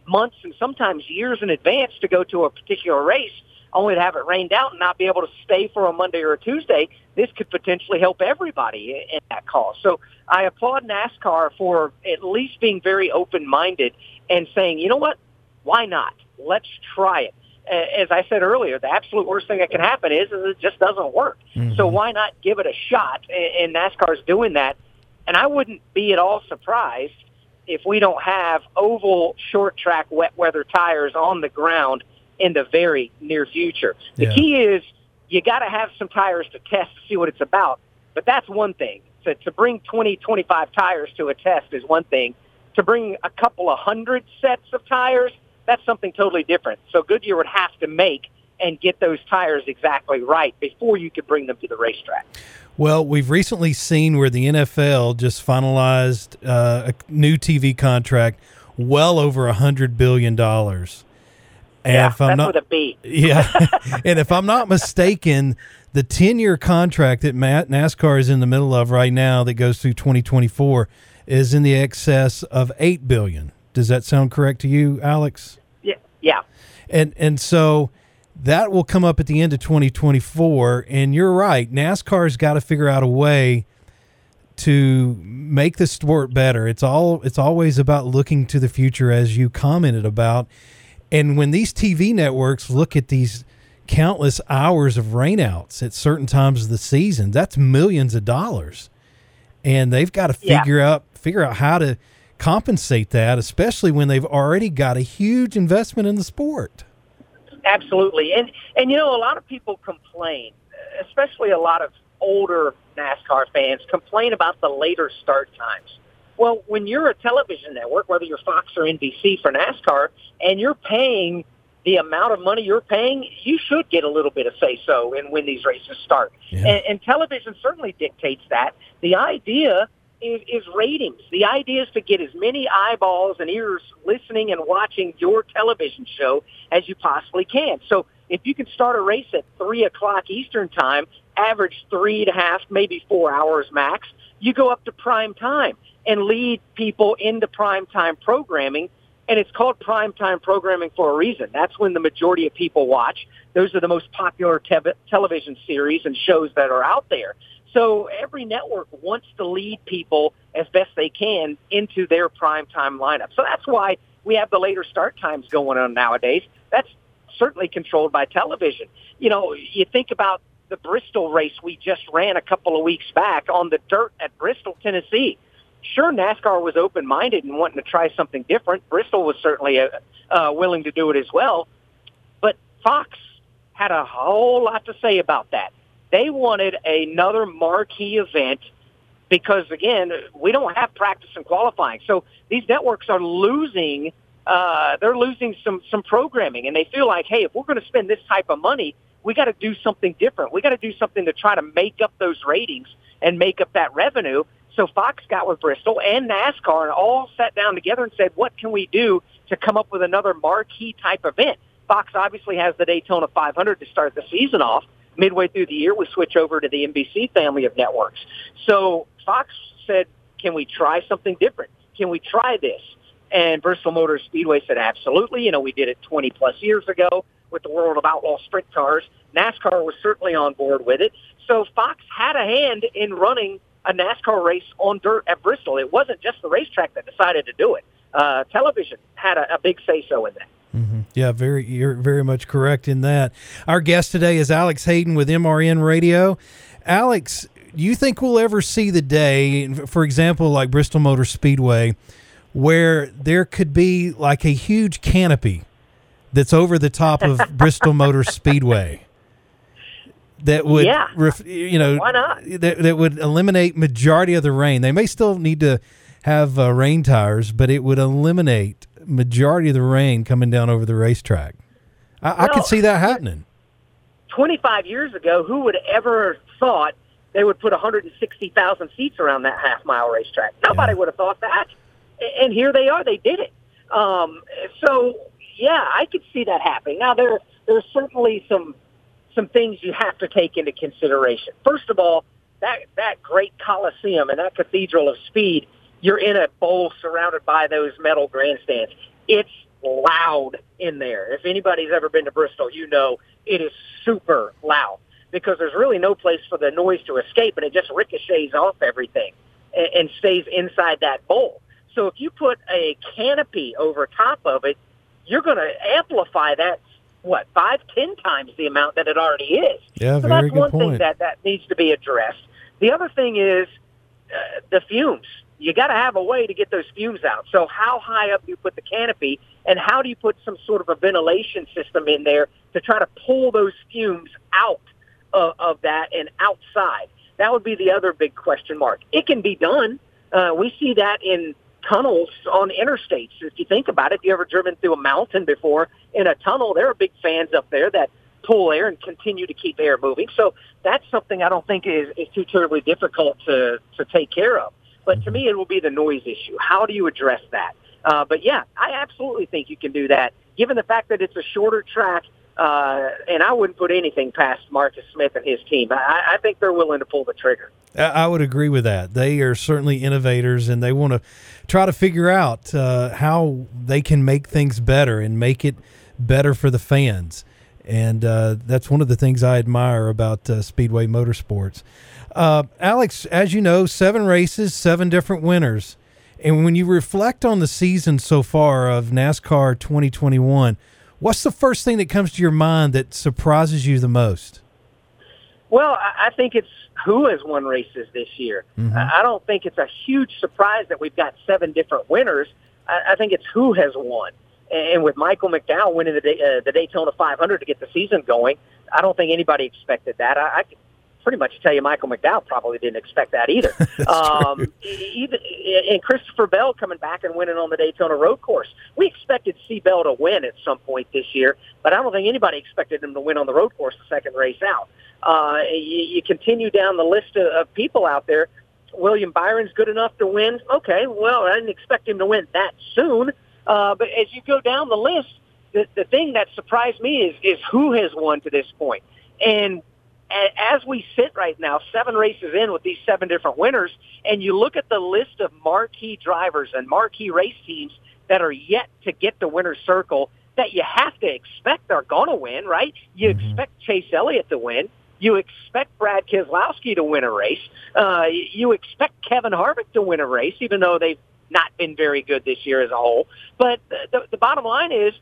S8: months and sometimes years in advance to go to a particular race, only to have it rained out and not be able to stay for a Monday or a Tuesday. This could potentially help everybody in that cause. So I applaud NASCAR for at least being very open-minded and saying, you know what, why not? Let's try it. As I said earlier, the absolute worst thing that can happen is, is it just doesn't work. Mm-hmm. So why not give it a shot? And NASCAR's doing that. And I wouldn't be at all surprised if we don't have oval short track wet weather tires on the ground in the very near future. The yeah. key is you got to have some tires to test to see what it's about. But that's one thing. To, to bring 20, 25 tires to a test is one thing. To bring a couple of hundred sets of tires – that's something totally different. So Goodyear would have to make and get those tires exactly right before you could bring them to the racetrack.
S3: Well, we've recently seen where the NFL just finalized uh, a new TV contract well over a hundred billion dollars.
S8: And yeah, if I'm that's not, with a B. (laughs)
S3: yeah, and if I'm not mistaken, the 10 year contract that NASCAR is in the middle of right now that goes through 2024 is in the excess of eight billion. Does that sound correct to you, Alex?
S8: Yeah. Yeah.
S3: And and so that will come up at the end of 2024 and you're right. NASCAR's got to figure out a way to make the sport better. It's all it's always about looking to the future as you commented about. And when these TV networks look at these countless hours of rainouts at certain times of the season, that's millions of dollars. And they've got to figure yeah. out figure out how to compensate that, especially when they've already got a huge investment in the sport.
S8: Absolutely. And and you know a lot of people complain, especially a lot of older NASCAR fans complain about the later start times. Well, when you're a television network, whether you're Fox or NBC for NASCAR, and you're paying the amount of money you're paying, you should get a little bit of say so in when these races start. Yeah. And, and television certainly dictates that. The idea is, is ratings. The idea is to get as many eyeballs and ears listening and watching your television show as you possibly can. So if you can start a race at 3 o'clock Eastern time, average three and a half, maybe four hours max, you go up to prime time and lead people into prime time programming. And it's called prime time programming for a reason. That's when the majority of people watch. Those are the most popular te- television series and shows that are out there. So every network wants to lead people as best they can into their prime time lineup. So that's why we have the later start times going on nowadays. That's certainly controlled by television. You know, you think about the Bristol race we just ran a couple of weeks back on the dirt at Bristol, Tennessee. Sure, NASCAR was open-minded and wanting to try something different. Bristol was certainly uh, uh, willing to do it as well. But Fox had a whole lot to say about that. They wanted another marquee event because, again, we don't have practice and qualifying. So these networks are losing. Uh, they're losing some some programming, and they feel like, hey, if we're going to spend this type of money, we got to do something different. We got to do something to try to make up those ratings and make up that revenue. So Fox got with Bristol and NASCAR and all sat down together and said, what can we do to come up with another marquee type event? Fox obviously has the Daytona 500 to start the season off. Midway through the year, we switch over to the NBC family of networks. So Fox said, can we try something different? Can we try this? And Bristol Motor Speedway said, absolutely. You know, we did it 20 plus years ago with the World of Outlaw Sprint Cars. NASCAR was certainly on board with it. So Fox had a hand in running a NASCAR race on dirt at Bristol. It wasn't just the racetrack that decided to do it. Uh, television had a, a big say so in that.
S3: Mm-hmm. Yeah, very. You're very much correct in that. Our guest today is Alex Hayden with MRN Radio. Alex, do you think we'll ever see the day, for example, like Bristol Motor Speedway, where there could be like a huge canopy that's over the top of (laughs) Bristol Motor Speedway? that would
S8: yeah.
S3: ref, you know
S8: why not
S3: that, that would eliminate majority of the rain they may still need to have uh, rain tires but it would eliminate majority of the rain coming down over the racetrack. I, well, I could see that happening.
S8: 25 years ago who would ever thought they would put 160000 seats around that half mile racetrack? Nobody yeah. would have thought that. And here they are they did it. Um, so yeah i could see that happening. Now there there's certainly some some things you have to take into consideration. First of all, that that great Coliseum and that Cathedral of Speed, you're in a bowl surrounded by those metal grandstands. It's loud in there. If anybody's ever been to Bristol, you know it is super loud because there's really no place for the noise to escape, and it just ricochets off everything and, and stays inside that bowl. So if you put a canopy over top of it, you're going to amplify that what five, ten times the amount that it already is.
S3: Yeah,
S8: so
S3: very
S8: that's
S3: good
S8: one
S3: point.
S8: thing that that needs to be addressed. The other thing is uh, the fumes. You got to have a way to get those fumes out. So how high up do you put the canopy, and how do you put some sort of a ventilation system in there to try to pull those fumes out of, of that and outside? That would be the other big question mark. It can be done. Uh, we see that in tunnels on interstates. If you think about it, if you ever driven through a mountain before in a tunnel, there are big fans up there that pull air and continue to keep air moving. So that's something I don't think is, is too terribly difficult to, to take care of. But to me, it will be the noise issue. How do you address that? Uh, but yeah, I absolutely think you can do that, given the fact that it's a shorter track. Uh, and I wouldn't put anything past Marcus Smith and his team. I, I think they're willing to pull the trigger.
S3: I would agree with that. They are certainly innovators, and they want to try to figure out uh, how they can make things better and make it better for the fans. And uh, that's one of the things I admire about uh, Speedway Motorsports. Uh, Alex, as you know, seven races, seven different winners. And when you reflect on the season so far of NASCAR 2021, what's the first thing that comes to your mind that surprises you the most?
S8: Well, I think it's who has won races this year. Mm-hmm. I don't think it's a huge surprise that we've got seven different winners. I think it's who has won. And with Michael McDowell winning the, uh, the Daytona 500 to get the season going, I don't think anybody expected that. I, pretty much tell you Michael McDowell probably didn't expect that either. (laughs) um, even, and Christopher Bell coming back and winning on the Daytona Road Course. We expected C. Bell to win at some point this year, but I don't think anybody expected him to win on the road course the second race out. Uh, you, you continue down the list of, of people out there. William Byron's good enough to win. Okay, well, I didn't expect him to win that soon. Uh, but as you go down the list, the, the thing that surprised me is, is who has won to this point. And as we sit right now, seven races in with these seven different winners, and you look at the list of marquee drivers and marquee race teams that are yet to get the winner's circle that you have to expect are going to win, right? You mm-hmm. expect Chase Elliott to win. You expect Brad Keselowski to win a race. Uh, you expect Kevin Harvick to win a race, even though they've not been very good this year as a whole. But the, the bottom line is,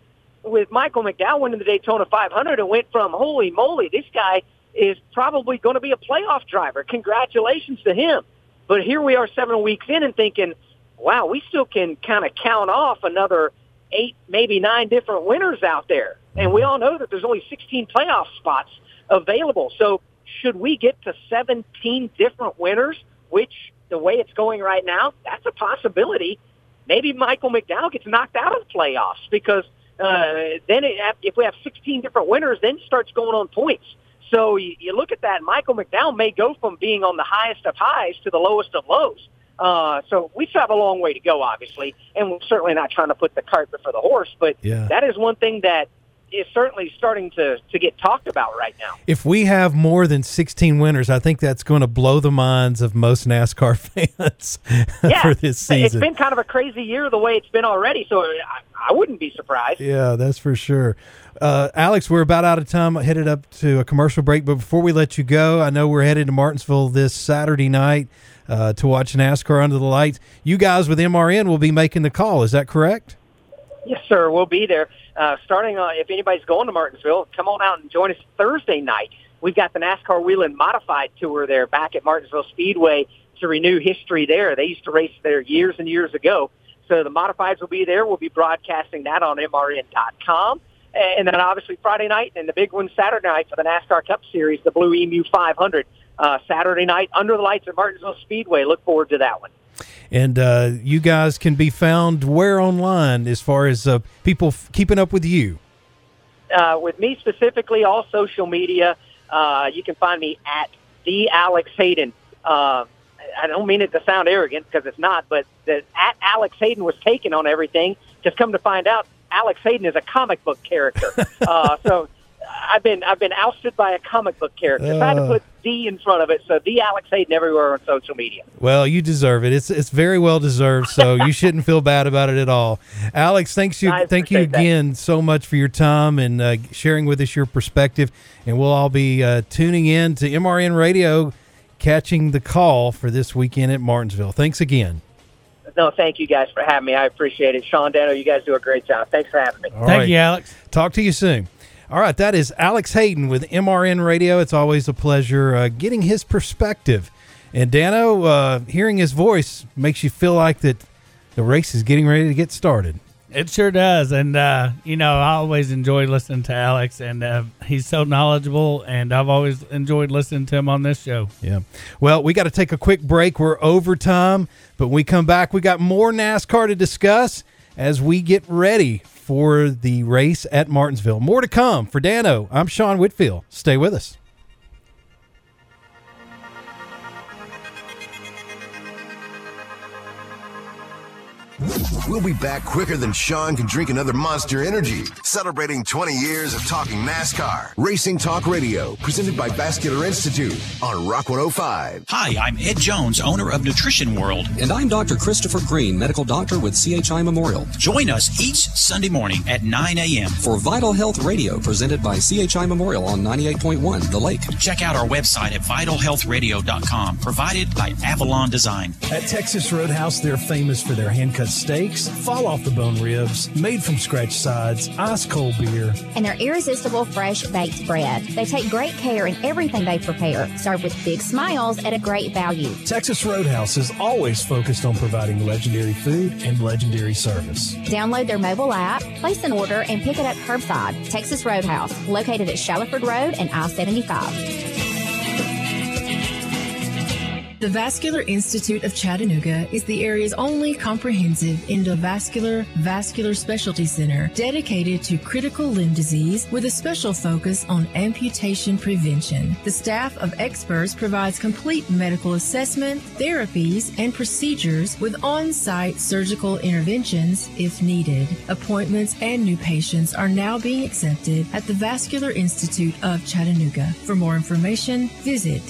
S8: with Michael McDowell winning the Daytona 500, it went from holy moly, this guy is probably going to be a playoff driver. Congratulations to him. But here we are seven weeks in and thinking, wow, we still can kind of count off another eight, maybe nine different winners out there. And we all know that there's only 16 playoff spots available. So should we get to 17 different winners, which the way it's going right now, that's a possibility. Maybe Michael McDowell gets knocked out of the playoffs because uh, then it, if we have 16 different winners, then it starts going on points. So you, you look at that, Michael McDowell may go from being on the highest of highs to the lowest of lows. Uh, so we still have a long way to go, obviously, and we're certainly not trying to put the cart before the horse. But
S3: Yeah.
S8: that is one thing that is certainly starting to, to get talked about right now.
S3: If we have more than 16 winners, I think that's going to blow the minds of most NASCAR (laughs) fans
S8: Yeah,
S3: for this
S8: It's
S3: season.
S8: been kind of a crazy year the way it's been already, so I, wouldn't be surprised.
S3: Yeah, that's for sure. Uh, Alex, we're about out of time. Headed up to a commercial break, but before we let you go, I know we're headed to Martinsville this Saturday night uh, to watch NASCAR under the lights. You guys with MRN will be making the call. Is that correct?
S8: Yes, sir. We'll be there. Uh, starting, uh, if anybody's going to Martinsville, come on out and join us Thursday night. We've got the NASCAR Whelen Modified Tour there back at Martinsville Speedway to renew history there. They used to race there years and years ago. So the Modifieds will be there. We'll be broadcasting that on MRN.com. And then obviously Friday night and the big one Saturday night for the NASCAR Cup Series, the Blue Emu 500. Uh, Saturday night under the lights at Martinsville Speedway. Look forward to that one.
S3: And uh, you guys can be found where online as far as uh, people f- keeping up with you.
S8: uh, with me specifically, all social media, uh, you can find me at the Alex Hayden. Uh, I don't mean it to sound arrogant because it's not, but the at Alex Hayden was taken on everything. Just come to find out, Alex Hayden is a comic book character. (laughs) uh, so I've been I've been ousted by a comic book character. So I had to
S3: Uh.
S8: put D in front of it. So the Alex Hayden everywhere on social media.
S3: Well, you deserve it. It's it's very well deserved, so you shouldn't feel bad about it at all. Alex, thanks you (laughs) thank you
S8: appreciate that.
S3: again so much for your time and uh, sharing with us your perspective. And we'll all be uh, tuning in to MRN Radio, catching the call for this weekend at Martinsville. Thanks again.
S8: No, thank you guys for having me. I appreciate it. Sean Dano, you guys do a great job. Thanks for having me.
S3: All
S4: Thank
S3: right.
S4: you, Alex.
S3: Talk to you soon. All right, that is Alex Hayden with MRN Radio. It's always a pleasure uh, getting his perspective. And Dano, uh, hearing his voice makes you feel like that the race is getting ready to get started.
S4: It sure does, and uh, you know I always enjoy listening to Alex, and uh, he's so knowledgeable, and I've always enjoyed listening to him on this show.
S3: Yeah. Well, we got to take a quick break. We're over time, but when we come back, we got more NASCAR to discuss as we get ready for the race at Martinsville. More to come. For Dano, I'm Sean Whitfield. Stay with us.
S2: We'll be back quicker than Sean can drink another monster energy. Celebrating 20 years of talking NASCAR. Racing Talk Radio, presented by Vascular Institute on Rock 105.
S9: Hi, I'm Ed Jones, owner of Nutrition World.
S10: And I'm Dr. Christopher Green, medical doctor with CHI Memorial.
S9: Join us each Sunday morning at 9 a.m.
S10: For Vital Health Radio, presented by CHI Memorial on 98.1 The Lake.
S9: Check out our website at vitalhealthradio.com, provided by Avalon Design.
S11: At Texas Roadhouse, they're famous for their hand cut steaks, fall off the bone ribs, made from scratch sides, ice cold beer.
S12: and their irresistible fresh baked bread. They take great care in everything they prepare, served with big smiles at a great value.
S11: Texas Roadhouse is always focused on providing legendary food and legendary service.
S12: Download their mobile app, place an order, and pick it up curbside. Texas Roadhouse, located at Shallowford Road and I 75.
S13: The Vascular Institute of Chattanooga is the area's only comprehensive endovascular vascular specialty center dedicated to critical limb disease with a special focus on amputation prevention. The staff of experts provides complete medical assessment, therapies, and procedures with on-site surgical interventions if needed. Appointments and new patients are now being accepted at the Vascular Institute of Chattanooga. For more information, visit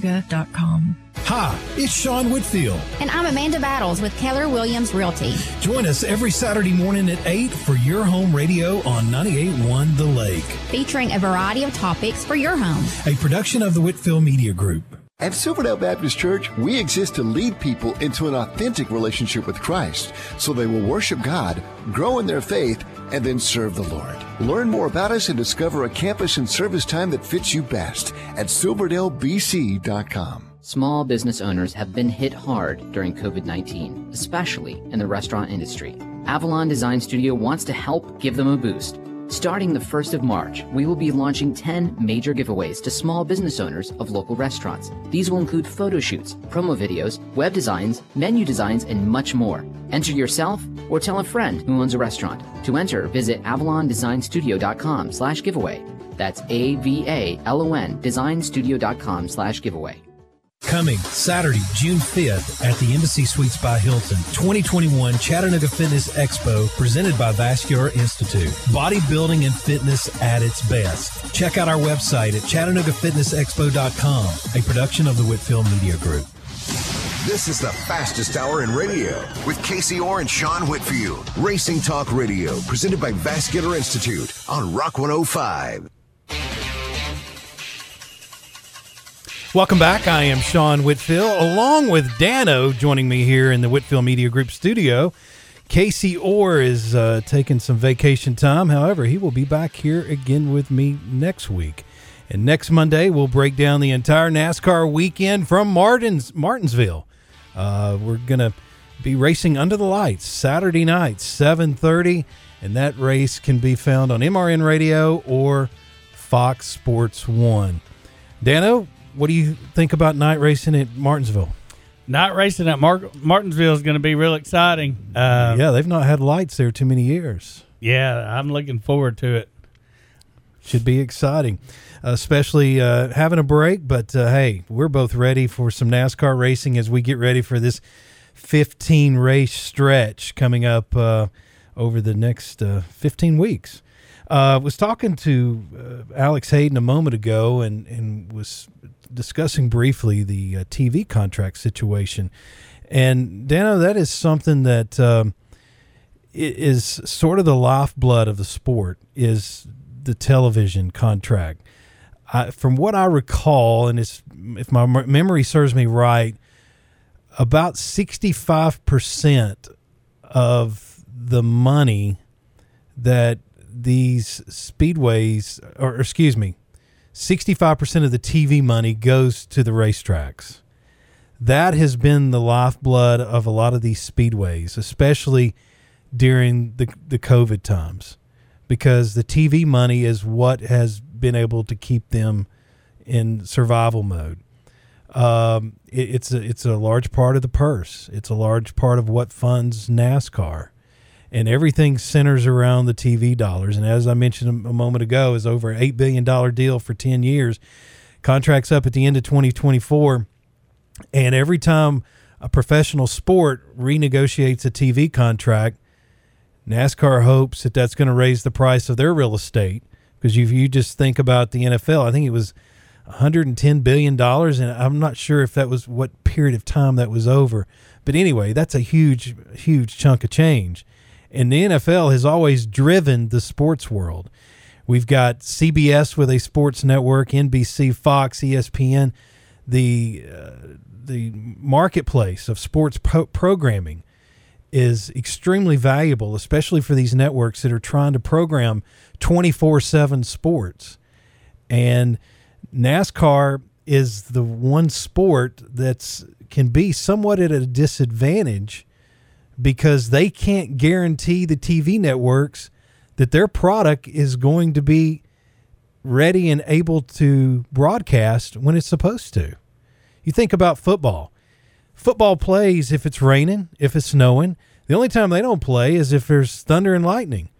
S13: vascularinstituteofchattanooga.com.
S11: Hi, it's Sean Whitfield.
S12: And I'm Amanda Battles with Keller Williams Realty.
S11: Join us every Saturday morning at 8 for your home radio on 98.1 The Lake,
S12: featuring a variety of topics for your home.
S11: a production of the Whitfield Media Group.
S14: At Silverdale Baptist Church, we exist to lead people into an authentic relationship with Christ so they will worship God, grow in their faith, and then serve the Lord. Learn more about us and discover a campus and service time that fits you best at silverdalebc.com.
S7: Small business owners have been hit hard during COVID 19, especially in the restaurant industry. Avalon Design Studio wants to help give them a boost. Starting the 1st of March, we will be launching 10 major giveaways to small business owners of local restaurants. These will include photo shoots, promo videos, web designs, menu designs, and much more. Enter yourself or tell a friend who owns a restaurant. To enter, visit avalondesignstudio.com slash giveaway. That's A-V-A-L-O-N designstudio.com slash giveaway.
S11: Coming Saturday, June 5th at the Embassy Suites by Hilton, 2021 Chattanooga Fitness Expo presented by Vascular Institute. Bodybuilding and fitness at its best. Check out our website at ChattanoogaFitnessExpo.com, a production of the Whitfield Media Group.
S2: This is the fastest hour in radio with Casey Orr and Sean Whitfield. Racing Talk Radio, presented by Vascular Institute on Rock 105.
S3: Welcome back. I am Sean Whitfield, along with Dano, joining me here in the Whitfield Media Group studio. Casey Orr is uh, taking some vacation time. However, he will be back here again with me next week. And next Monday, we'll break down the entire NASCAR weekend from Martins, Martinsville. Uh, we're going to be racing under the lights Saturday night, 7.30. And that race can be found on MRN Radio or Fox Sports 1. Dano, what do you think about night racing at Martinsville?
S4: Night racing at Mar- Martinsville is going to be real exciting. Uh,
S3: yeah, they've not had lights there too many years.
S4: Yeah, I'm looking forward to it.
S3: Should be exciting, especially uh, having a break. But uh, hey, we're both ready for some NASCAR racing as we get ready for this 15 race stretch coming up uh, over the next uh, 15 weeks. Uh, was talking to Alex Hayden a moment ago and, and was discussing briefly the uh, TV contract situation. And Dano, that is something that um, is sort of the lifeblood of the sport is the television contract. I, from what I recall, and if my memory serves me right, about 65% of the money that these speedways, or excuse me, 65% of the TV money goes to the racetracks. That has been the lifeblood of a lot of these speedways, especially during the, the COVID times, because the TV money is what has been able to keep them in survival mode. Um, it, it's a, it's a large part of the purse. It's a large part of what funds NASCAR and everything centers around the TV dollars. And as I mentioned a moment ago, is over an eight billion dollar deal for ten years. Contracts up at the end of 2024, and every time a professional sport renegotiates a TV contract, NASCAR hopes that that's going to raise the price of their real estate. Because if you just think about the NFL, I think it was 110 billion dollars, and I'm not sure if that was what period of time that was over. But anyway, that's a huge, huge chunk of change. And the NFL has always driven the sports world. We've got CBS with a sports network, NBC, Fox, ESPN. The uh, the marketplace of sports po- programming is extremely valuable, especially for these networks that are trying to program 24 7 sports. And NASCAR is the one sport that's can be somewhat at a disadvantage because they can't guarantee the TV networks that their product is going to be ready and able to broadcast when it's supposed to. You think about football. Football plays if it's raining, if it's snowing. The only time they don't play is if there's thunder and lightning.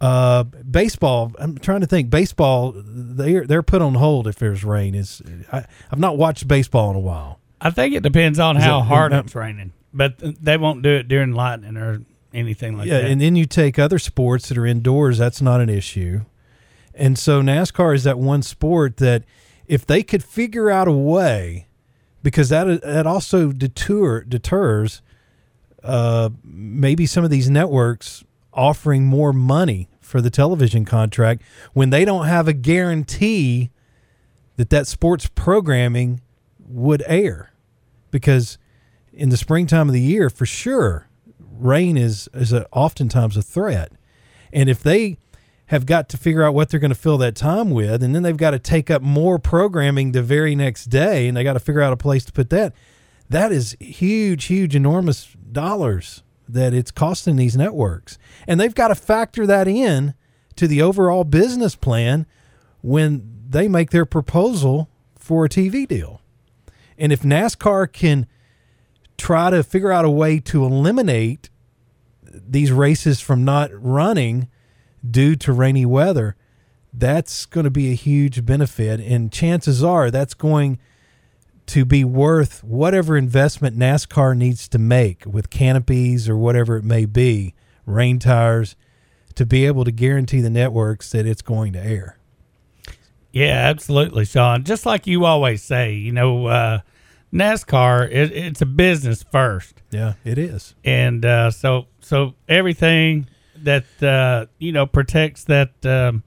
S3: Uh, baseball. I'm trying to think. Baseball. They're they're put on hold if there's rain. Is I, have not watched baseball in a while.
S4: I think it depends on is how it, hard it's raining but they won't do it during lightning or anything like
S3: yeah,
S4: that.
S3: and then you take other sports that are indoors, that's not an issue. And so NASCAR is that one sport that if they could figure out a way, because that that also deter deters uh, maybe some of these networks offering more money for the television contract when they don't have a guarantee that that sports programming would air because in the springtime of the year, for sure, rain is is a, oftentimes a threat. And if they have got to figure out what they're going to fill that time with, and then they've got to take up more programming the very next day, and they got to figure out a place to put that. That is huge, huge, enormous dollars that it's costing these networks, and they've got to factor that in to the overall business plan when they make their proposal for a TV deal. And if NASCAR can try to figure out a way to eliminate these races from not running due to rainy weather, that's going to be a huge benefit. And chances are that's going to be worth whatever investment NASCAR needs to make with canopies or whatever it may be, rain tires, to be able to guarantee the networks that it's going to air.
S4: Yeah, absolutely, Sean. Just like you always say, you know, uh, NASCAR it, it's a business first.
S3: Yeah, it is.
S4: And uh, so so everything that uh, you know protects that um,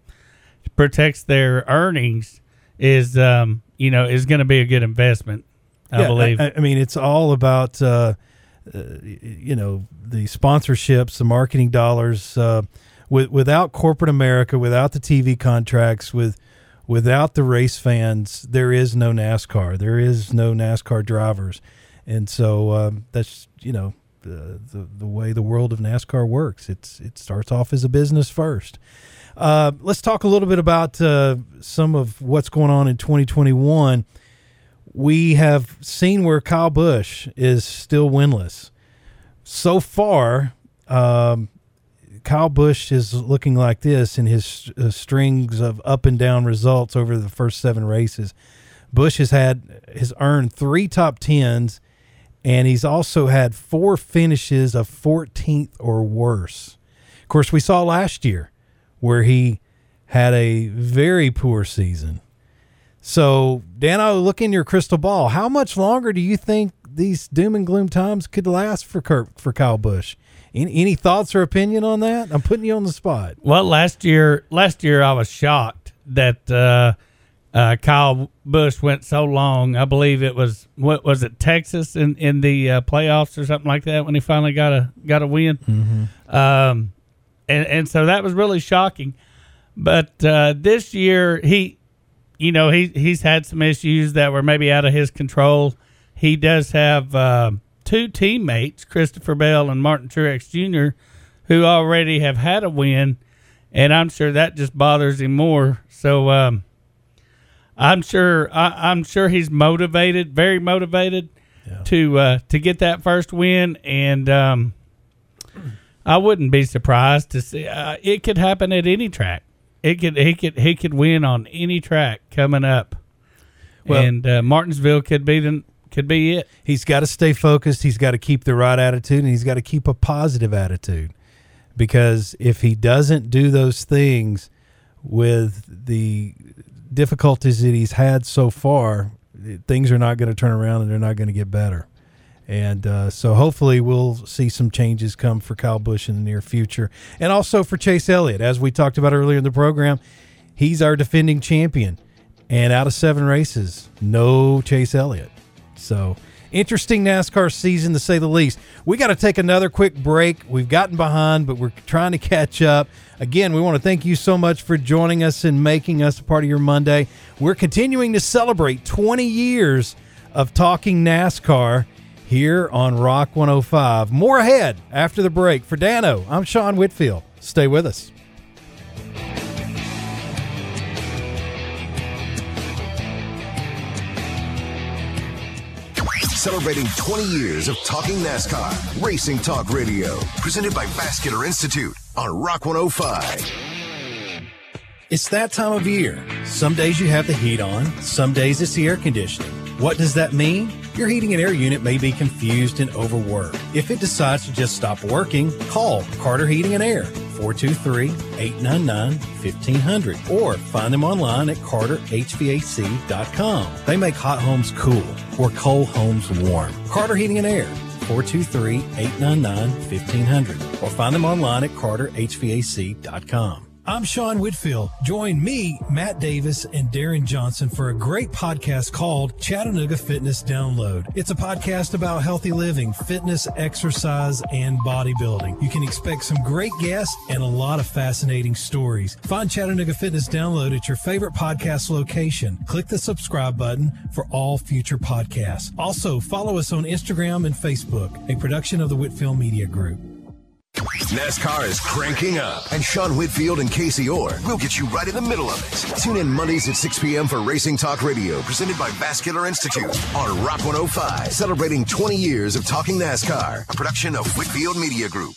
S4: protects their earnings is um, you know is going to be a good investment. I
S3: yeah,
S4: believe.
S3: I, I, mean, it's all about uh, uh, you know the sponsorships, the marketing dollars. Uh, with, without corporate America, without the TV contracts, with without the race fans, there is no NASCAR. There is no NASCAR drivers, and so um, that's you know the, the, the way the world of NASCAR works. It's it starts off as a business first. Uh, let's talk a little bit about uh, some of what's going on in 2021. We have seen where Kyle Busch is still winless. So far, um, Kyle Busch is looking like this in his uh, strings of up and down results over the first seven races. Busch has had has earned three top tens, and he's also had four finishes of 14th or worse. Of course, we saw last year where he had a very poor season. So, Dano, look in your crystal ball. How much longer do you think these doom and gloom times could last for Kurt, for Kyle Busch? Any, any thoughts or opinion on that? I'm putting you on the spot.
S4: Well, last year, last year I was shocked that uh, uh, Kyle Busch went so long. I believe it was what was it Texas in in the uh, playoffs or something like that when he finally got a got a win.
S3: Mm-hmm.
S4: Um, and and so that was really shocking. But uh, this year he, you know, he he's had some issues that were maybe out of his control. He does have. Uh, two teammates, Christopher Bell and Martin Truex Jr., who already have had a win, and I'm sure that just bothers him more. So um, I'm sure I, am sure he's motivated, very motivated yeah. to uh, to get that first win, and um, I wouldn't be surprised to see uh, it could happen at any track. It could he could he could win on any track coming up. Well, and uh, Martinsville could be the could be it.
S3: He's got to stay focused. He's got to keep the right attitude, and he's got to keep a positive attitude. Because if he doesn't do those things with the difficulties that he's had so far, things are not going to turn around and they're not going to get better. And uh, so hopefully we'll see some changes come for Kyle Busch in the near future. And also for Chase Elliott. As we talked about earlier in the program, he's our defending champion. And out of seven races, no Chase Elliott. So, interesting NASCAR season to say the least. We got to take another quick break. We've gotten behind, but we're trying to catch up. Again, we want to thank you so much for joining us and making us a part of your Monday. We're continuing to celebrate 20 years of talking NASCAR here on Rock 105. More ahead after the break. For Dano, I'm Sean Whitfield. Stay with us.
S2: Celebrating 20 years of talking NASCAR, Racing Talk Radio, presented by Vascular Institute on Rock 105.
S11: It's that time of year. Some days you have the heat on, some days it's the air conditioning. What does that mean? Your heating and air unit may be confused and overworked. If it decides to just stop working, call Carter Heating and Air 423-899-1500 or find them online at carterhvac.com. They make hot homes cool or cold homes warm. Carter Heating and Air 423-899-1500 or find them online at carterhvac.com. I'm Sean Whitfield. Join me, Matt Davis, and Darren Johnson for a great podcast called Chattanooga Fitness Download. It's a podcast about healthy living, fitness, exercise, and bodybuilding. You can expect some great guests and a lot of fascinating stories. Find Chattanooga Fitness Download at your favorite podcast location. Click the subscribe button for all future podcasts. Also, follow us on Instagram and Facebook, a production of the Whitfield Media Group.
S2: NASCAR is cranking up, and Sean Whitfield and Casey Orr will get you right in the middle of it. Tune in Mondays at 6 p.m. for Racing Talk Radio, presented by Vascular Institute on Rock 105, celebrating 20 years of talking NASCAR, a production of Whitfield Media Group.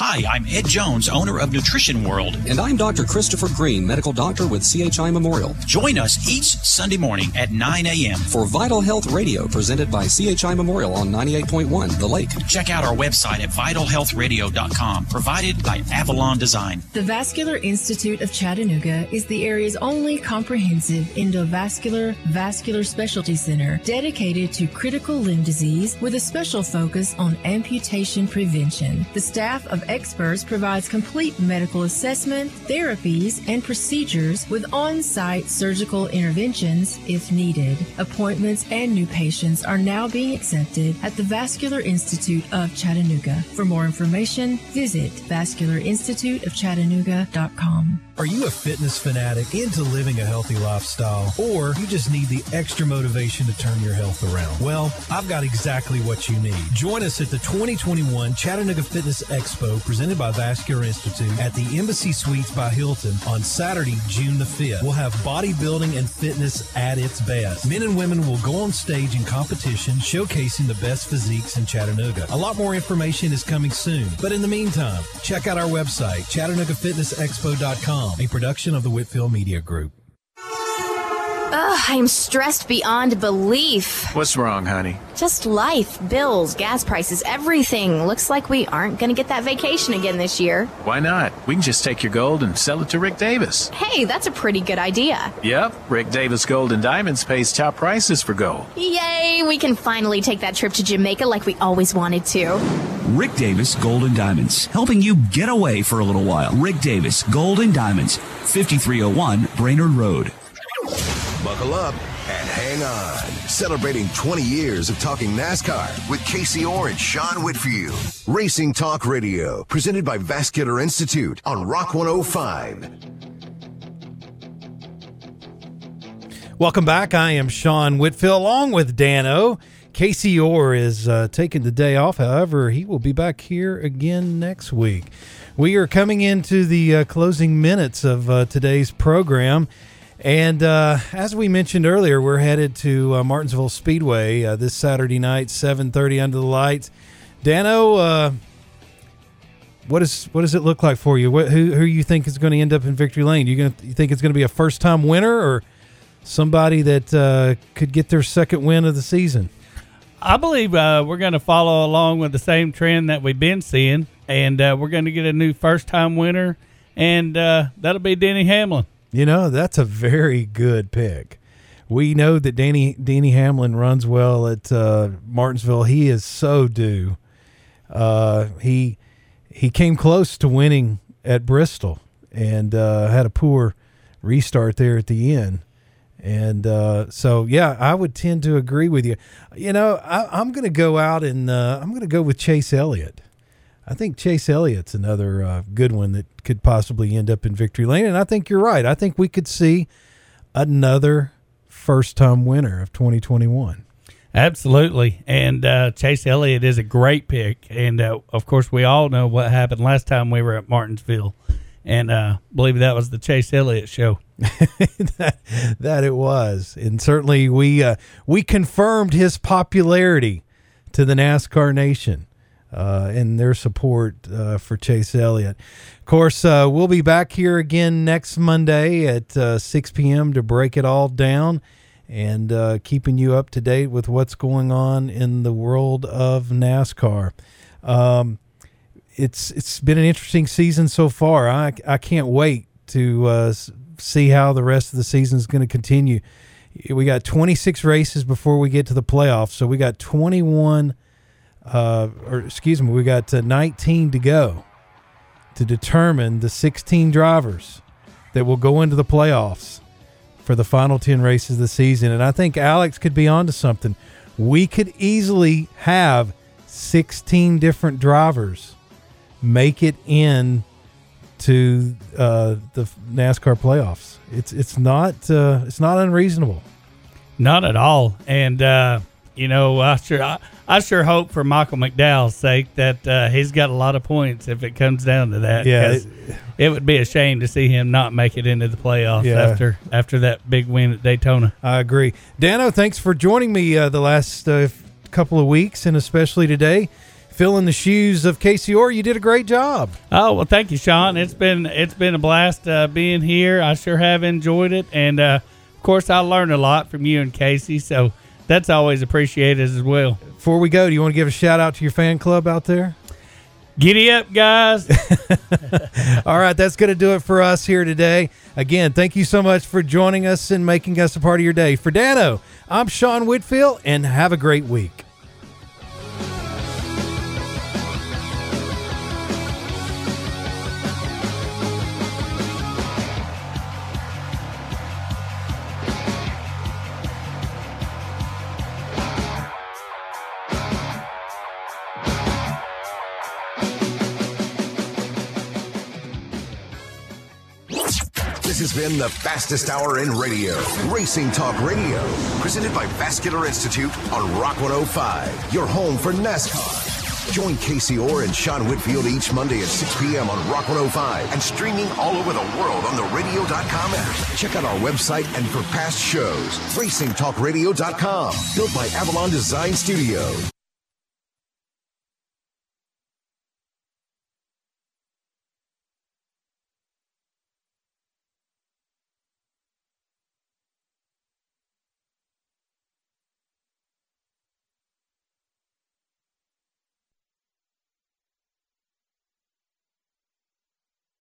S9: Hi, I'm Ed Jones, owner of Nutrition World.
S10: And I'm Dr. Christopher Green, medical doctor with CHI Memorial.
S9: Join us each Sunday morning at 9 a.m.
S10: for Vital Health Radio, presented by CHI Memorial on 98.1 The Lake.
S9: Check out our website at vitalhealthradio.com, provided by Avalon Design.
S13: The Vascular Institute of Chattanooga is the area's only comprehensive endovascular vascular specialty center dedicated to critical limb disease with a special focus on amputation prevention. The staff of experts provides complete medical assessment, therapies, and procedures with on-site surgical interventions if needed. Appointments and new patients are now being accepted at the Vascular Institute of Chattanooga. For more information, visit vascularinstituteofchattanooga.com.
S11: Are you a fitness fanatic into living a healthy lifestyle, or you just need the extra motivation to turn your health around? Well, I've got exactly what you need. Join us at the 2021 Chattanooga Fitness Expo presented by Vascular Institute at the Embassy Suites by Hilton on Saturday, June the 5th. We'll have bodybuilding and fitness at its best. Men and women will go on stage in competition showcasing the best physiques in Chattanooga. A lot more information is coming soon, but in the meantime, check out our website, ChattanoogaFitnessExpo.com a production of the Whitfield Media Group.
S12: Ugh, I'm stressed beyond belief.
S15: What's wrong, honey?
S12: Just life, bills, gas prices, everything. Looks like we aren't going to get that vacation again this year.
S15: Why not? We can just take your gold and sell it to Rick Davis.
S12: Hey, that's a pretty good idea.
S15: Yep, Rick Davis Gold and Diamonds pays top prices for gold.
S12: Yay, we can finally take that trip to Jamaica like we always wanted to.
S16: Rick Davis Gold and Diamonds, helping you get away for a little while. Rick Davis Gold and Diamonds, 5301 Brainerd Road.
S2: Buckle up and hang on. Celebrating 20 years of talking NASCAR with Casey Orr and Sean Whitfield. Racing Talk Radio, presented by Vascular Institute on Rock 105.
S3: Welcome back. I am Sean Whitfield along with Dano. Casey Orr is uh, taking the day off. However, he will be back here again next week. We are coming into the uh, closing minutes of uh, today's program. And uh, as we mentioned earlier, we're headed to uh, Martinsville Speedway uh, this Saturday night, 7.30 under the lights. Dano, what is what does it look like for you? What, who who you think is going to end up in victory lane? You you think it's going to be a first time winner or somebody that could get their second win of the season?
S4: I believe uh, we're going to follow along with the same trend that we've been seeing, and uh, we're going to get a new first time winner, and uh, that'll be Denny Hamlin.
S3: You know, that's a very good pick. We know that Danny Danny Hamlin runs well at uh, Martinsville. He is so due. Uh, he he came close to winning at Bristol and uh, had a poor restart there at the end. And uh, so, yeah, I would tend to agree with you. You know, I, am going to go out and uh, I'm going to go with Chase Elliott. I think Chase Elliott's another uh, good one that could possibly end up in victory lane. And I think you're right. I think we could see another first time winner of 2021.
S4: Absolutely. And uh, Chase Elliott is a great pick. And uh, of course, we all know what happened last time we were at Martinsville. And uh, believe that was the Chase Elliott show. (laughs)
S3: that, that, it was. And certainly we, uh, we confirmed his popularity to the NASCAR nation uh, and their support uh, for Chase Elliott. Of course, uh, we'll be back here again next Monday at uh, 6 p.m. to break it all down and uh, keeping you up to date with what's going on in the world of NASCAR. Um, it's it's been an interesting season so far. I I can't wait to uh, see how the rest of the season is going to continue. We got 26 races before we get to the playoffs, so we got 21 uh, or excuse me, we got uh, 19 to go to determine the 16 drivers that will go into the playoffs for the final 10 races of the season. And I think Alex could be onto something. We could easily have 16 different drivers make it in to uh, the NASCAR playoffs. It's it's not uh, it's not unreasonable.
S4: Not at all. And uh, you know, I sure I, I sure hope for Michael McDowell's sake that uh, he's got a lot of points if it comes down to that.
S3: Yeah,
S4: 'cause it, would be a shame to see him not make it into the playoffs
S3: Yeah.
S4: after after that big win at Daytona.
S3: I agree. Dano, thanks for joining me uh, the last uh, couple of weeks and especially today. Filling the shoes of Casey Orr, you did a great job.
S4: Oh well, thank you, Sean. It's been it's been a blast uh, being here. I sure have enjoyed it, and uh, of course, I learned a lot from you and Casey. So that's always appreciated as well.
S3: Before we go, do you want to give a shout out to your fan club out there?
S4: Giddy up, guys! (laughs)
S3: All right, that's going to do it for us here today. Again, thank you so much for joining us and making us a part of your day. For Dano, I'm Sean Whitfield, and have a great week.
S2: Been the fastest hour in radio, Racing Talk Radio, presented by Vascular Institute on Rock 105, your home for NASCAR. Join Casey Orr and Sean Whitfield each Monday at 6 p.m. on Rock 105 and streaming all over the world on the radio.com app. Check out our website and for past shows, racingtalkradio.com, built by Avalon Design Studio.